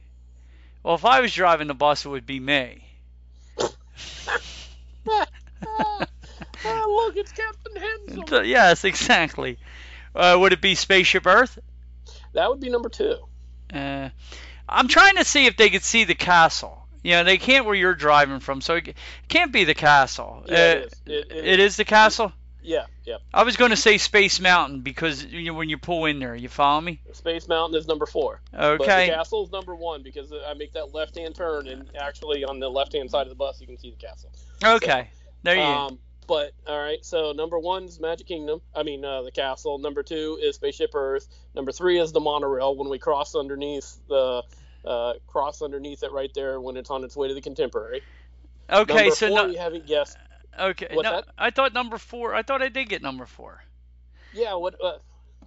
S1: Well, if I was driving the bus, it would be me.
S2: ah, look, it's Captain Hensel.
S1: Yes, exactly. Uh, would it be Spaceship Earth?
S2: That would be number two.
S1: Uh, I'm trying to see if they could see the castle. You know, they can't where you're driving from, so it can't be the castle.
S2: Yeah,
S1: Uh,
S2: it is. It, it,
S1: it is the castle.
S2: Yeah, yeah.
S1: I was going to say Space Mountain because you know, when you pull in there, you follow me?
S2: Space Mountain is number four. But the
S1: Okay.
S2: castle is number one because I make that left-hand turn, and actually on the left-hand side of the bus you can see the castle.
S1: Okay. There you.
S2: Um, but all right, so number one is Magic Kingdom. I mean, uh, the castle. Number two is Spaceship Earth. Number three is the monorail. When we cross underneath the uh, cross underneath it right there when it's on its way to the Contemporary.
S1: okay.
S2: number
S1: So
S2: four,
S1: no,
S2: you haven't guessed.
S1: okay.
S2: what's
S1: no,
S2: that?
S1: I thought number four. I thought I did get number four.
S2: Yeah, what uh,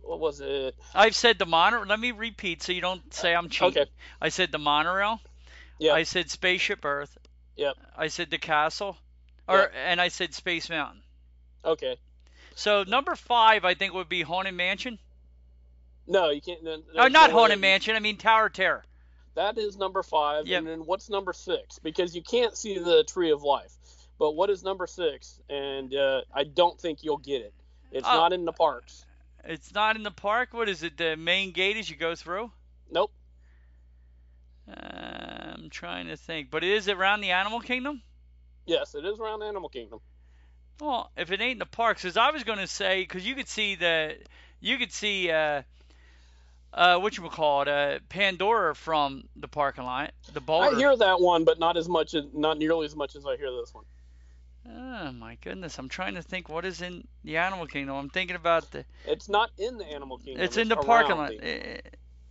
S2: what was it?
S1: I've said the monorail. Let me repeat so you don't say I'm cheating.
S2: Okay.
S1: I said the monorail.
S2: Yeah.
S1: I said Spaceship Earth.
S2: Yep.
S1: I said the castle. Or
S2: Yep.
S1: and I said Space Mountain.
S2: Okay.
S1: So number five, I think would be Haunted Mansion.
S2: No, you can't. then-
S1: Oh, not
S2: no
S1: Haunted Mansion. I mean Tower Terror.
S2: That is number five.
S1: Yep.
S2: And then what's number six? Because you can't see the Tree of Life. But what is number six? And uh, I don't think you'll get it. It's
S1: Oh.
S2: not in the parks.
S1: It's not in the park. What is it? The main gate as you go through.
S2: Nope.
S1: Uh, I'm trying to think, but is it around the Animal Kingdom.
S2: Yes, it is around the Animal Kingdom.
S1: Well, if it ain't in the parks, because I was going to say, because you could see the, you could see, uh, uh, what you would call it, uh, Pandora from the parking lot, the boulder.
S2: I hear that one, but not as much, not nearly as much as I hear this one.
S1: Oh my goodness, I'm trying to think what is in the Animal Kingdom. I'm thinking about the,
S2: It's not in the Animal Kingdom.
S1: it's in the parking lot.
S2: the-
S1: Eh,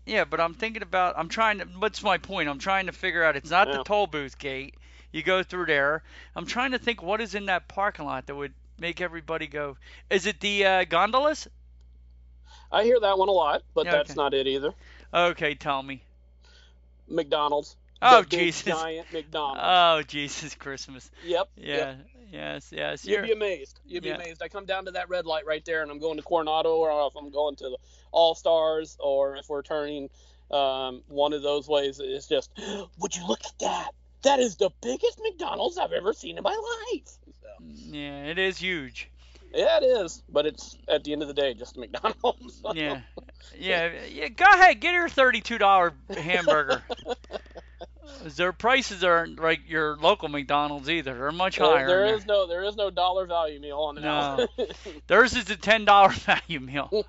S1: Yeah, but I'm thinking about, I'm trying to, what's my point? I'm trying to figure out, it's not the toll booth gate. You go through there. I'm trying to think what is in that parking lot that would make everybody go. Is it the uh, gondolas?
S2: I hear that one a lot, but
S1: Yeah,
S2: that's not it either.
S1: Okay, tell me.
S2: McDonald's.
S1: Oh, Jesus.
S2: Giant McDonald's.
S1: Oh, Jesus Christmas.
S2: yep.
S1: Yeah.
S2: Yep.
S1: Yes, yes.
S2: You'd
S1: You're,
S2: be amazed. You'd be
S1: Yeah.
S2: amazed. I come down to that red light right there, and I'm going to Coronado, or if I'm going to the All Stars, or if we're turning um, one of those ways, it's just, would you look at that? That is the biggest McDonald's I've ever seen in my life. So,
S1: yeah, it is huge.
S2: Yeah, it is, but it's at the end of the day just a McDonald's.
S1: Yeah. Yeah, yeah. Go ahead, get your thirty-two dollar hamburger. Their prices aren't like your local McDonald's either. They're much
S2: There-
S1: higher.
S2: there no there is no dollar value meal on.
S1: No. Theirs is a ten dollar value meal.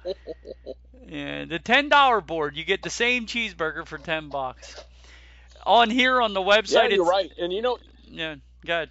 S1: Yeah, the ten dollar board, you get the same cheeseburger for ten bucks. On here on the website,
S2: yeah, you're right. And you know,
S1: Yeah, good.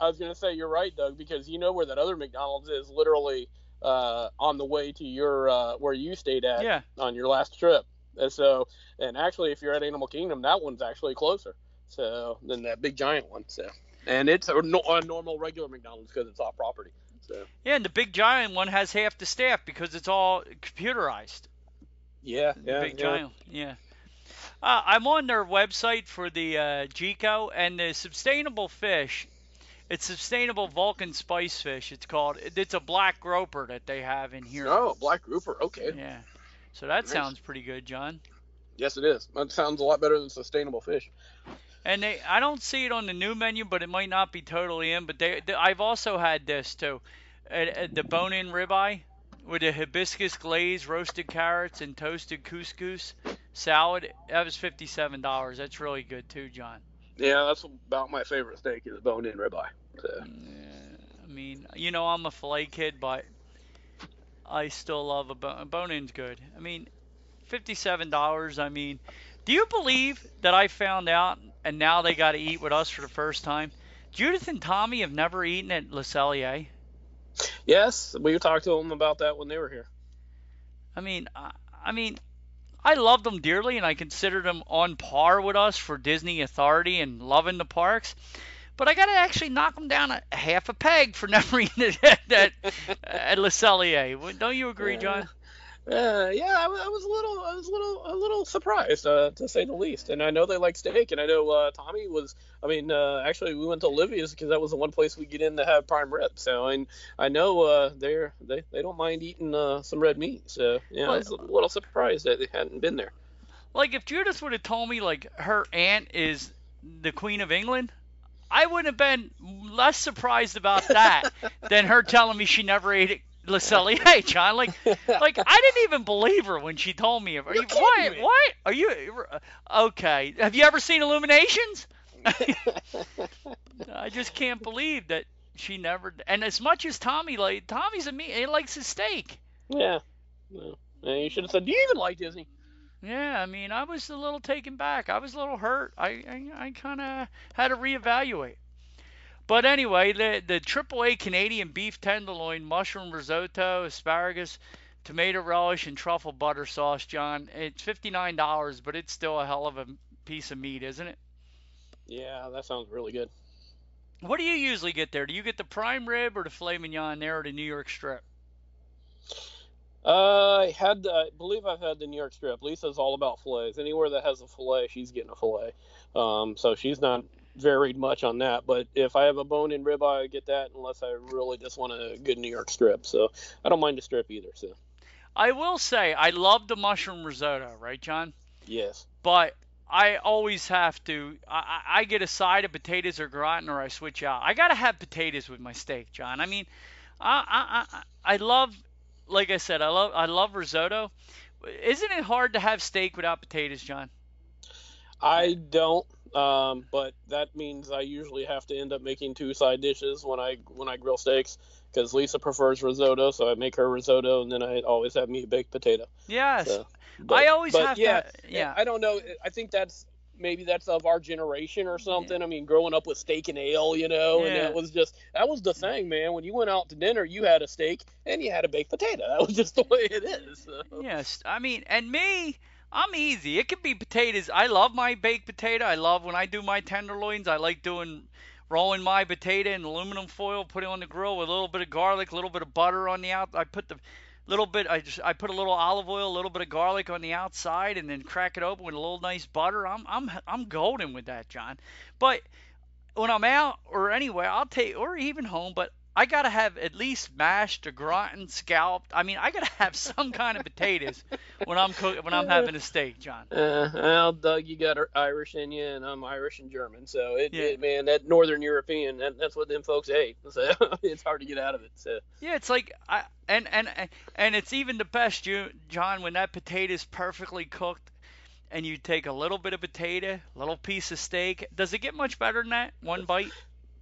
S2: I was gonna say you're right, Doug, because you know where that other McDonald's is, literally uh, on the way to your uh, where you stayed at
S1: Yeah,
S2: on your last trip. And so, and actually, if you're at Animal Kingdom, that one's actually closer. So than that big giant one. So, and it's a, a normal regular McDonald's because it's off property. So
S1: yeah, and the big giant one has half the staff because it's all computerized.
S2: yeah,
S1: The
S2: yeah,
S1: big
S2: yeah.
S1: giant, yeah. Uh, I'm on their website for the uh, Jiko and the sustainable fish. It's sustainable Vulcan spice fish. It's called. It's a black groper that they have in here.
S2: Oh, black grouper. Okay.
S1: Yeah. So that
S2: Nice.
S1: sounds pretty good, John.
S2: Yes, it is. That sounds a lot better than sustainable fish.
S1: And they, I don't see it on the new menu, but it might not be totally in. But they, they I've also had this too, uh, the bone-in ribeye with the hibiscus glaze, roasted carrots, and toasted couscous salad. That was fifty-seven dollars. That's really good too, John.
S2: Yeah, that's about my favorite steak is bone-in ribeye. So.
S1: I mean, you know, I'm a filet kid, but I still love a bone. Bone-in's good. I mean, fifty-seven dollars. I mean, do you believe that I found out, and now they got to eat with us for the first time, Judith and Tommy have never eaten at Le Cellier.
S2: Yes, we talked to them about that when they were here.
S1: I mean, I, I mean, I love them dearly, and I consider them on par with us for Disney authority and loving the parks. But I got to actually knock them down a half a peg for never eating it at, at, at Le Cellier. Don't you agree, John?
S2: Uh, yeah, I, I, was a little, I was a little, a little surprised uh, to say the least. And I know they like steak, and I know uh, Tommy was. I mean, uh, actually, we went to Olivia's because that was the one place we get in to have prime rib. So I, I know uh, they're they they don't mind eating uh, some red meat. So yeah, I was a little surprised that they hadn't been there.
S1: Like if Judith would have told me like her aunt is the Queen of England, I wouldn't have been less surprised about that than her telling me she never ate it hey John. Like, like I didn't even believe her when she told me. Are you, what? Me. What? Are you uh, okay? Have you ever seen Illuminations? I just can't believe that she never. And as much as Tommy like Tommy's a me, he likes his steak.
S2: Yeah. Well, you should have said, "Do you even like Disney?"
S1: Yeah, I mean, I was a little taken back. I was a little hurt. I I, I kind of had to reevaluate. But anyway, the the AAA Canadian beef tenderloin, mushroom risotto, asparagus, tomato relish, and truffle butter sauce, John. It's fifty nine dollars, but it's still a hell of a piece of meat, isn't it?
S2: Yeah, that sounds really good.
S1: What do you usually get there? Do you get the prime rib or the filet mignon there, or the New York strip?
S2: Uh, I had, I believe I've had the New York strip. Lisa's all about fillets. Anywhere that has a fillet, she's getting a fillet. Um, so she's not varied much on that. But if I have a bone in ribeye, I get that unless I really just want a good New York strip. So I don't mind the strip either. So
S1: I will say I love the mushroom risotto, right, John?
S2: Yes.
S1: But I always have to. I, I get a side of potatoes or gratin, or I switch out. I gotta have potatoes with my steak, John. I mean, I I I, I love, like I said, I love I love risotto. Isn't it hard to have steak without potatoes, John?
S2: I don't. Um, but that means I usually have to end up making two side dishes when I when I grill steaks because Lisa prefers risotto, so I make her risotto, and then I always have me a baked potato.
S1: Yes, so, but, I always have
S2: yeah,
S1: to. Yeah,
S2: I don't know. I think that's maybe that's of our generation or something. Yeah. I mean, growing up with steak and ale, you know, yeah. and it was just that was the thing, man. When you went out to dinner, you had a steak and you had a baked potato. That was just the way it is. So.
S1: Yes, I mean, and me. I'm easy. It could be potatoes. I love my baked potato. I love when I do my tenderloins. I like doing rolling my potato in aluminum foil, put it on the grill with a little bit of garlic, a little bit of butter on the out. I put the little bit. I just I put a little olive oil, a little bit of garlic on the outside, and then crack it open with a little nice butter. I'm I'm I'm golden with that, John. But when I'm out or anywhere, I'll take or even home. But I gotta have at least mashed or gratin, scalped. I mean, I gotta have some kind of potatoes when I'm cook- when I'm having a steak, John.
S2: Uh, well, Doug, you got Irish in you, and I'm Irish and German, so it, yeah. it man, that Northern European, that, that's what them folks ate. So it's hard to get out of it. So
S1: yeah, it's like I and and and it's even the best, you John, when that potato is perfectly cooked. And you take a little bit of potato, little piece of steak. Does it get much better than that? One bite?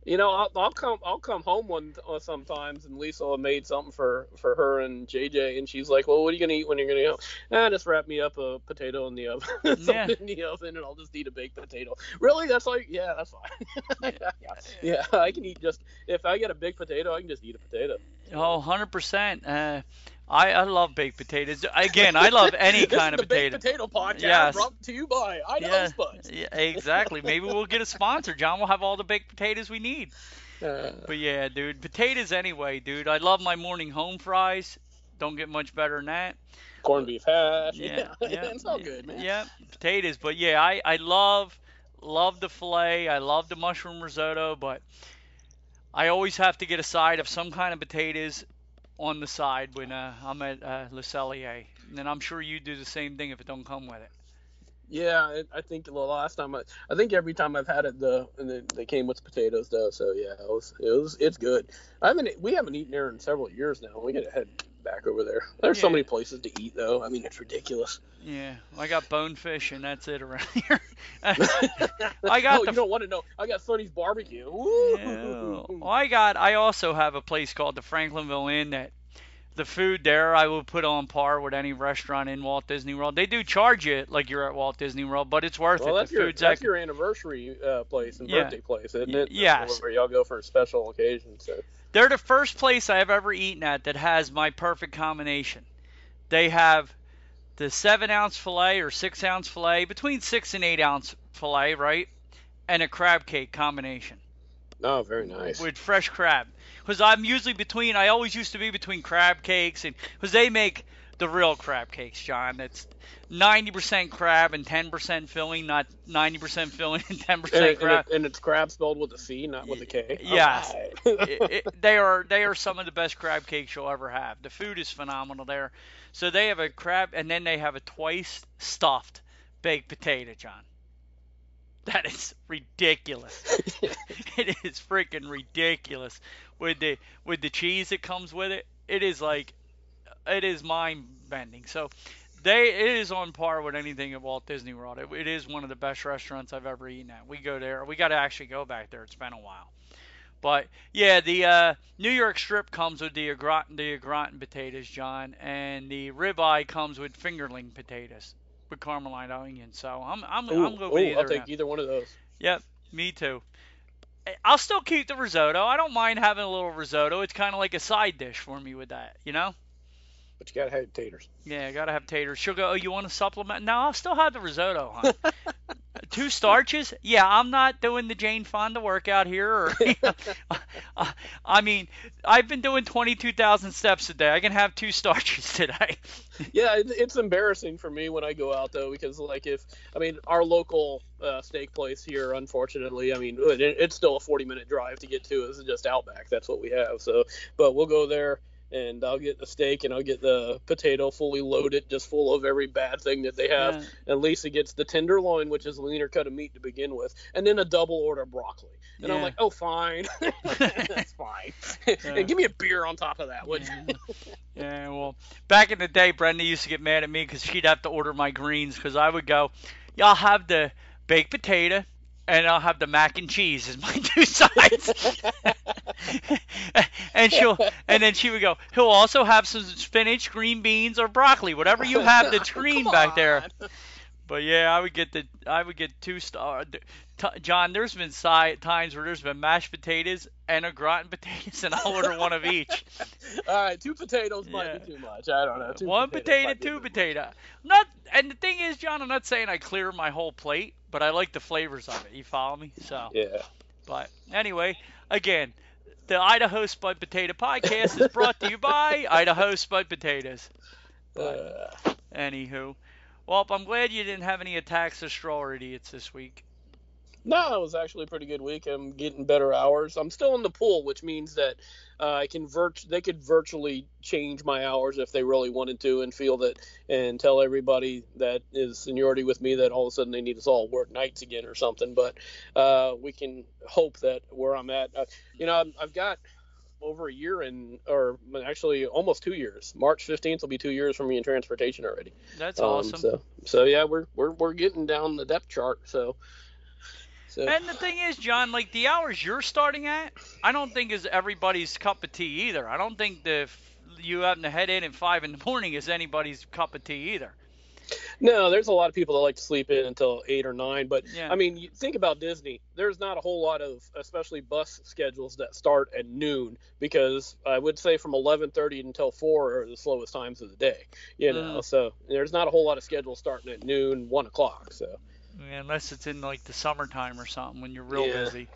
S2: You know, I'll, I'll, come I'll come home one uh, sometimes, and Lisa will made something for for her and JJ, and she's like, "Well, what are you gonna eat when you're gonna go?" Ah, just wrap me up a potato in the oven, yeah. in the oven, and I'll just eat a baked potato. Really? That's like, yeah, that's fine. yeah. yeah, I can eat just if I get a big potato, I can just eat a potato.
S1: Oh, 100 uh, percent. I, I love baked potatoes. Again, I love any kind of potato.
S2: the
S1: potato.
S2: Baked potato podcast yes. brought to you by Idaho
S1: yeah,
S2: Spuds.
S1: Yeah, exactly. Maybe we'll get a sponsor. John will have all the baked potatoes we need. Uh, but yeah, dude, potatoes anyway, dude. I love my morning home fries. Don't get much better than that.
S2: Corned beef hash. Yeah, yeah, yeah it's all good, man.
S1: Yeah, potatoes. But yeah, I I love love the fillet. I love the mushroom risotto, but I always have to get a side of some kind of potatoes on the side when uh, I'm at uh, Le Cellier. And I'm sure you do the same thing if it don't come with it.
S2: Yeah, I think the last time I, I think every time I've had it, the and they came with potatoes though. So yeah, it was it was it's good. I haven't we haven't eaten there in several years now. We gotta head back over there. There's yeah. so many places to eat though. I mean, it's ridiculous.
S1: Yeah, I got bonefish and that's it around here. I got.
S2: oh,
S1: the,
S2: you don't want to know. I got Sonny's barbecue.
S1: Yeah. Well, I got. I also have a place called the Franklinville Inn that the food there I would put on par with any restaurant in Walt Disney World. They do charge you like you're at Walt Disney World, but it's worth
S2: Well,
S1: it.
S2: that's
S1: The
S2: your
S1: food's
S2: that's
S1: ac-
S2: your anniversary uh, place and
S1: Yeah.
S2: birthday place, isn't it?
S1: Yes.
S2: Where y'all go for a special occasion. So.
S1: They're the first place I have ever eaten at that has my perfect combination. They have the seven ounce fillet or six ounce fillet, between six and eight ounce fillet, right? And a crab cake combination
S2: Oh, very nice.
S1: with fresh crab. Because I'm usually between, I always used to be between crab cakes, and because they make the real crab cakes, John. That's 90% crab and 10% filling, not 90% filling and 10%
S2: and, it, and,
S1: crab.
S2: it, and it's crab spelled with a C, not with a K.
S1: Yes. It, it, they are they are some of the best crab cakes you'll ever have. The food is phenomenal there. So they have a crab, and then they have a twice stuffed baked potato, John. That is ridiculous. it is freaking ridiculous with the with the cheese that comes with it. It is like it is mind bending. So they it is on par with anything at Walt Disney World. It, it is one of the best restaurants I've ever eaten at. We go there. We got to actually go back there. It's been a while. But yeah, the uh, New York strip comes with the gratin, the gratin potatoes, John, and the ribeye comes with fingerling potatoes with caramelized onions. So I'm I'm
S2: Ooh,
S1: I'm going with either.
S2: I'll take either one of those.
S1: Yep, me too. I'll still keep the risotto. I don't mind having a little risotto. It's kind of like a side dish for me with that, you know?
S2: But you gotta have taters.
S1: Yeah, I gotta have taters. She'll go, oh, you want a supplement? No, I'll still have the risotto, hon. Two starches? Yeah, I'm not doing the Jane Fonda workout here. Or, I mean, I've been doing 22,000 steps a day. I can have two starches today.
S2: Yeah, it's embarrassing for me when I go out though, because like if I mean our local uh, steak place here, unfortunately, I mean it's still a 40 minute drive to get to. It's just Outback. That's what we have. So, but we'll go there. And I'll get the steak and I'll get the potato fully loaded, just full of every bad thing that they have.
S1: Yeah.
S2: And Lisa gets the tenderloin, which is a leaner cut of meat to begin with, and then a double order of broccoli. And I'm like, oh, fine, that's fine.
S1: Yeah.
S2: and give me a beer on top of that, would you?
S1: Yeah. yeah, well, back in the day, Brenda used to get mad at me because she'd have to order my greens because I would go, yeah, I'll have the baked potato and I'll have the mac and cheese as my two sides. and she'll, and then she would go, he'll also have some spinach, green beans, or broccoli, whatever you have that's green back there. But yeah, I would get the I would get two star. T- John, there's been si- times where there's been mashed potatoes and a gratin potatoes, and I'll order one of each.
S2: All right, two potatoes
S1: Yeah.
S2: might be too much. I don't know. Two
S1: one potato,
S2: might be a
S1: two potato. Not and the thing is, John, I'm not saying I clear my whole plate, but I like the flavors of it. You follow me? So.
S2: Yeah.
S1: but anyway, again, the Idaho Spud Potato Podcast is brought to you by Idaho Spud Potatoes. But
S2: Uh,
S1: anywho, well, I'm glad you didn't have any attacks of straw idiots this week.
S2: no, it was actually a pretty good week. I'm getting better hours. I'm still in the pool, which means that uh, I can virt- they could virtually change my hours if they really wanted to, and feel that and tell everybody that is seniority with me that all of a sudden they need us all work nights again or something. But uh, we can hope that where I'm at, uh, you know, I've got over a year and or actually almost two years. March 15th will be two years from me in transportation already.
S1: That's
S2: Um,
S1: awesome.
S2: So, so yeah, we're we're we're getting down the depth chart. So, so
S1: And the thing is, John, like the hours you're starting at, I don't think is everybody's cup of tea either. I don't think the f- you having to head in at five in the morning is anybody's cup of tea either.
S2: No, there's a lot of people that like to sleep in until eight or nine. But
S1: Yeah.
S2: I mean, you think about Disney. There's not a whole lot of, especially bus schedules that start at noon because I would say from 11:30 until four are the slowest times of the day. You know,
S1: Mm.
S2: so there's not a whole lot of schedules starting at noon, one o'clock. So.
S1: Yeah, unless it's in like the summertime or something when you're real
S2: Yeah.
S1: busy.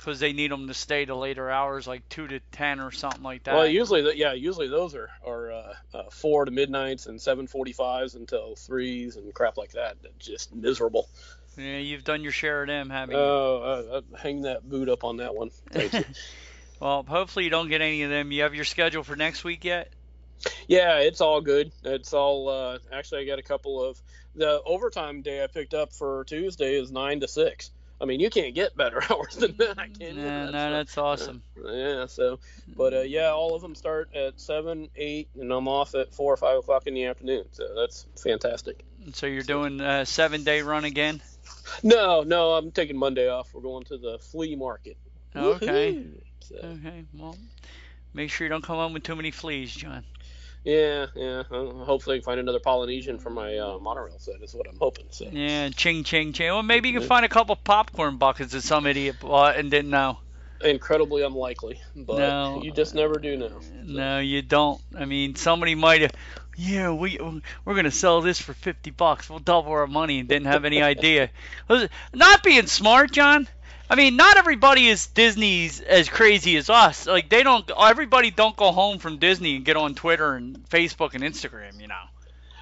S1: Because they need them to stay to later hours, like two to ten or something like that.
S2: Well, usually, the, yeah, usually those are are uh, uh, four to midnights and seven forty-fives until threes and crap like that. Just miserable.
S1: yeah, you've done your share of them, haven't you?
S2: Oh, uh, uh, hang that boot up on that one.
S1: Well, hopefully you don't get any of them. You have your schedule for next week yet?
S2: yeah, it's all good. It's all. Uh, actually, I got a couple of the overtime day I picked up for Tuesday is nine to six. I mean, you can't get better hours than that, can you?
S1: Yeah, no,
S2: uh,
S1: that's awesome.
S2: Yeah, so, but uh, yeah, all of them start at seven, eight, and I'm off at four or five o'clock in the afternoon. So that's fantastic.
S1: So you're doing a seven day run again?
S2: No, no, I'm taking Monday off. We're going to the flea market.
S1: Okay.
S2: So,
S1: Okay, well, Make sure you don't come home with too many fleas, John.
S2: Yeah, yeah. Uh, hopefully, I can find another Polynesian for my uh, monorail set. Is what I'm hoping. So.
S1: Yeah, ching, ching, ching. Well, maybe you can find a couple popcorn buckets that some idiot bought and didn't know.
S2: Incredibly unlikely, but
S1: No.
S2: you just never do know.
S1: No, you don't. I mean, somebody might have. Yeah, we we're gonna sell this for fifty bucks. We'll double our money and didn't have any idea. Not being smart, John. I mean, not everybody is Disney's as crazy as us. Like they don't. Everybody don't go home from Disney and get on Twitter and Facebook and Instagram. You know.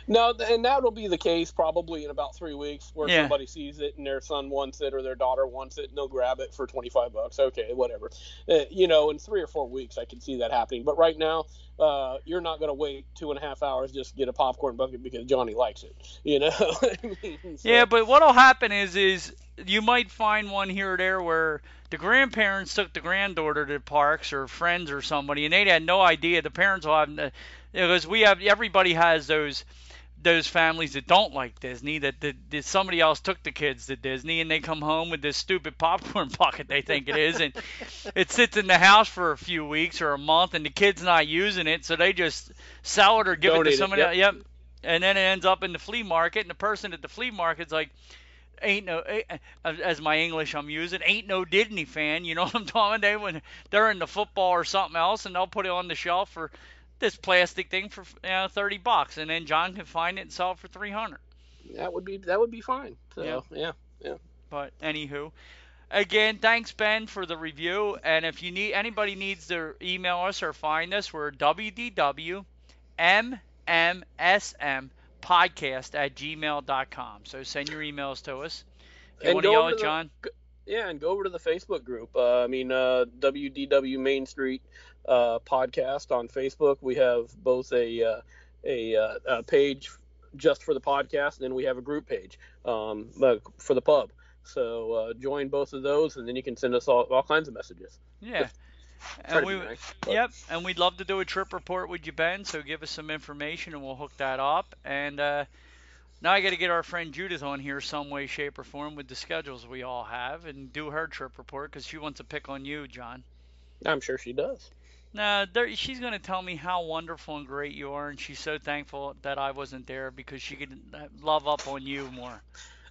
S2: No, and that'll be the case probably in about three weeks, where
S1: Yeah.
S2: somebody sees it and their son wants it or their daughter wants it, and they'll grab it for twenty five bucks. Okay, whatever. Uh, you know, in three or four weeks, I can see that happening. But right now, uh, you're not going to wait two and a half hours just to get a popcorn bucket because Johnny likes it. You know. I mean, so-
S1: Yeah, but what'll happen is is you might find one here or there where the grandparents took the granddaughter to parks or friends or somebody, and they had no idea. The parents will have because we have everybody has those those families that don't like Disney that, that somebody else took the kids to Disney and they come home with this stupid popcorn bucket they think it is and it sits in the house for a few weeks or a month and the kid's not using it so they just sell it or give it to
S2: it,
S1: somebody
S2: yep.
S1: else. Yep. And then it ends up in the flea market and the person at the flea market's like ain't no eh, eh, as my English I'm using ain't no Disney fan. You know what I'm talking? They when they're in the football or something else, and they'll put it on the shelf for this plastic thing for you know, thirty bucks, and then John can find it and sell it for three hundred.
S2: that would be that would be fine. So
S1: Yeah.
S2: yeah.
S1: But anywho, again, thanks Ben for the review. And if you need anybody needs to email us or find us, we're www.mmsm podcast at gmail.com. So send your emails to us. If you
S2: And
S1: want to yell at
S2: the-
S1: John?
S2: Yeah, and go over to the Facebook group. Uh, I mean, uh, WDW Main Street uh, podcast on Facebook. We have both a uh, a, uh, a page just for the podcast, and then we have a group page um, uh, for the pub. So uh, join both of those, and then you can send us all, all kinds of messages.
S1: Yeah.
S2: Try
S1: And we,
S2: nice,
S1: yep, and we'd love to do a trip report with you, Ben. So give us some information, and we'll hook that up. And uh, now I got to get our friend Judith on here some way, shape, or form with the schedules we all have, and do her trip report because she wants to pick on you, John.
S2: I'm sure she does.
S1: No, there, she's going to tell me how wonderful and great you are, and she's so thankful that I wasn't there because she could uh, love up on you more.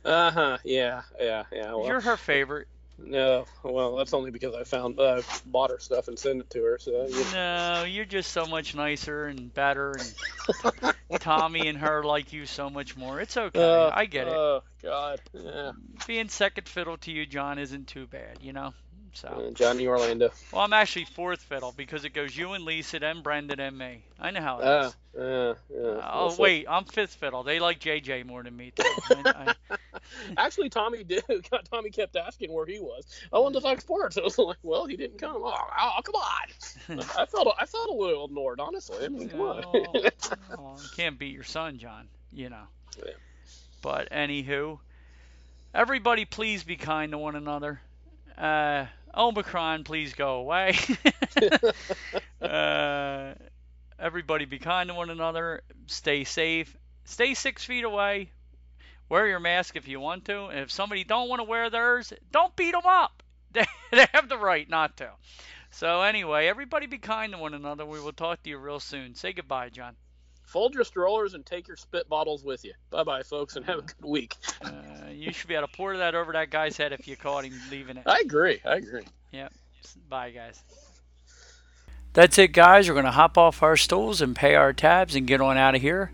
S2: Uh huh. Yeah. Yeah. Yeah. Well,
S1: You're her favorite.
S2: no. Well, that's only because I found uh, bought her stuff and sent it to her. So you
S1: No, you're just so much nicer and better, and Tommy and her like you so much more. It's okay.
S2: Uh,
S1: I get it.
S2: Oh God. Yeah.
S1: Being second fiddle to you, John, isn't too bad, you know. So,
S2: Uh, Johnny Orlando.
S1: well, I'm actually fourth fiddle because it goes you and Lisa, then Brenda and me. I know how it
S2: Ah.
S1: is.
S2: Yeah. Yeah.
S1: Oh wait, I'm fifth fiddle. They like JJ more than me. I, I,
S2: Actually, Tommy did. Tommy kept asking where he was. I wanted to talk sports. I was like, well, he didn't come. Oh, oh come on. I felt I felt a little ignored, honestly. I mean, come on.
S1: Oh, you can't beat your son, John. You know.
S2: Yeah.
S1: But anywho, everybody, please be kind to one another. Uh, Omicron, please go away. uh, everybody, be kind to one another. Stay safe. Stay six feet away. Wear your mask if you want to. And if somebody don't want to wear theirs, don't beat them up. They, they have the right not to. So anyway, everybody be kind to one another. We will talk to you real soon. Say goodbye, John.
S2: Fold your strollers and take your spit bottles with you. Bye bye, folks, and have a good week.
S1: Uh, you should be able to pour that over that guy's head if you caught him leaving it.
S2: I agree. I agree. Yep.
S1: Bye, guys. That's it, guys. We're going to hop off our stools and pay our tabs and get on out of here.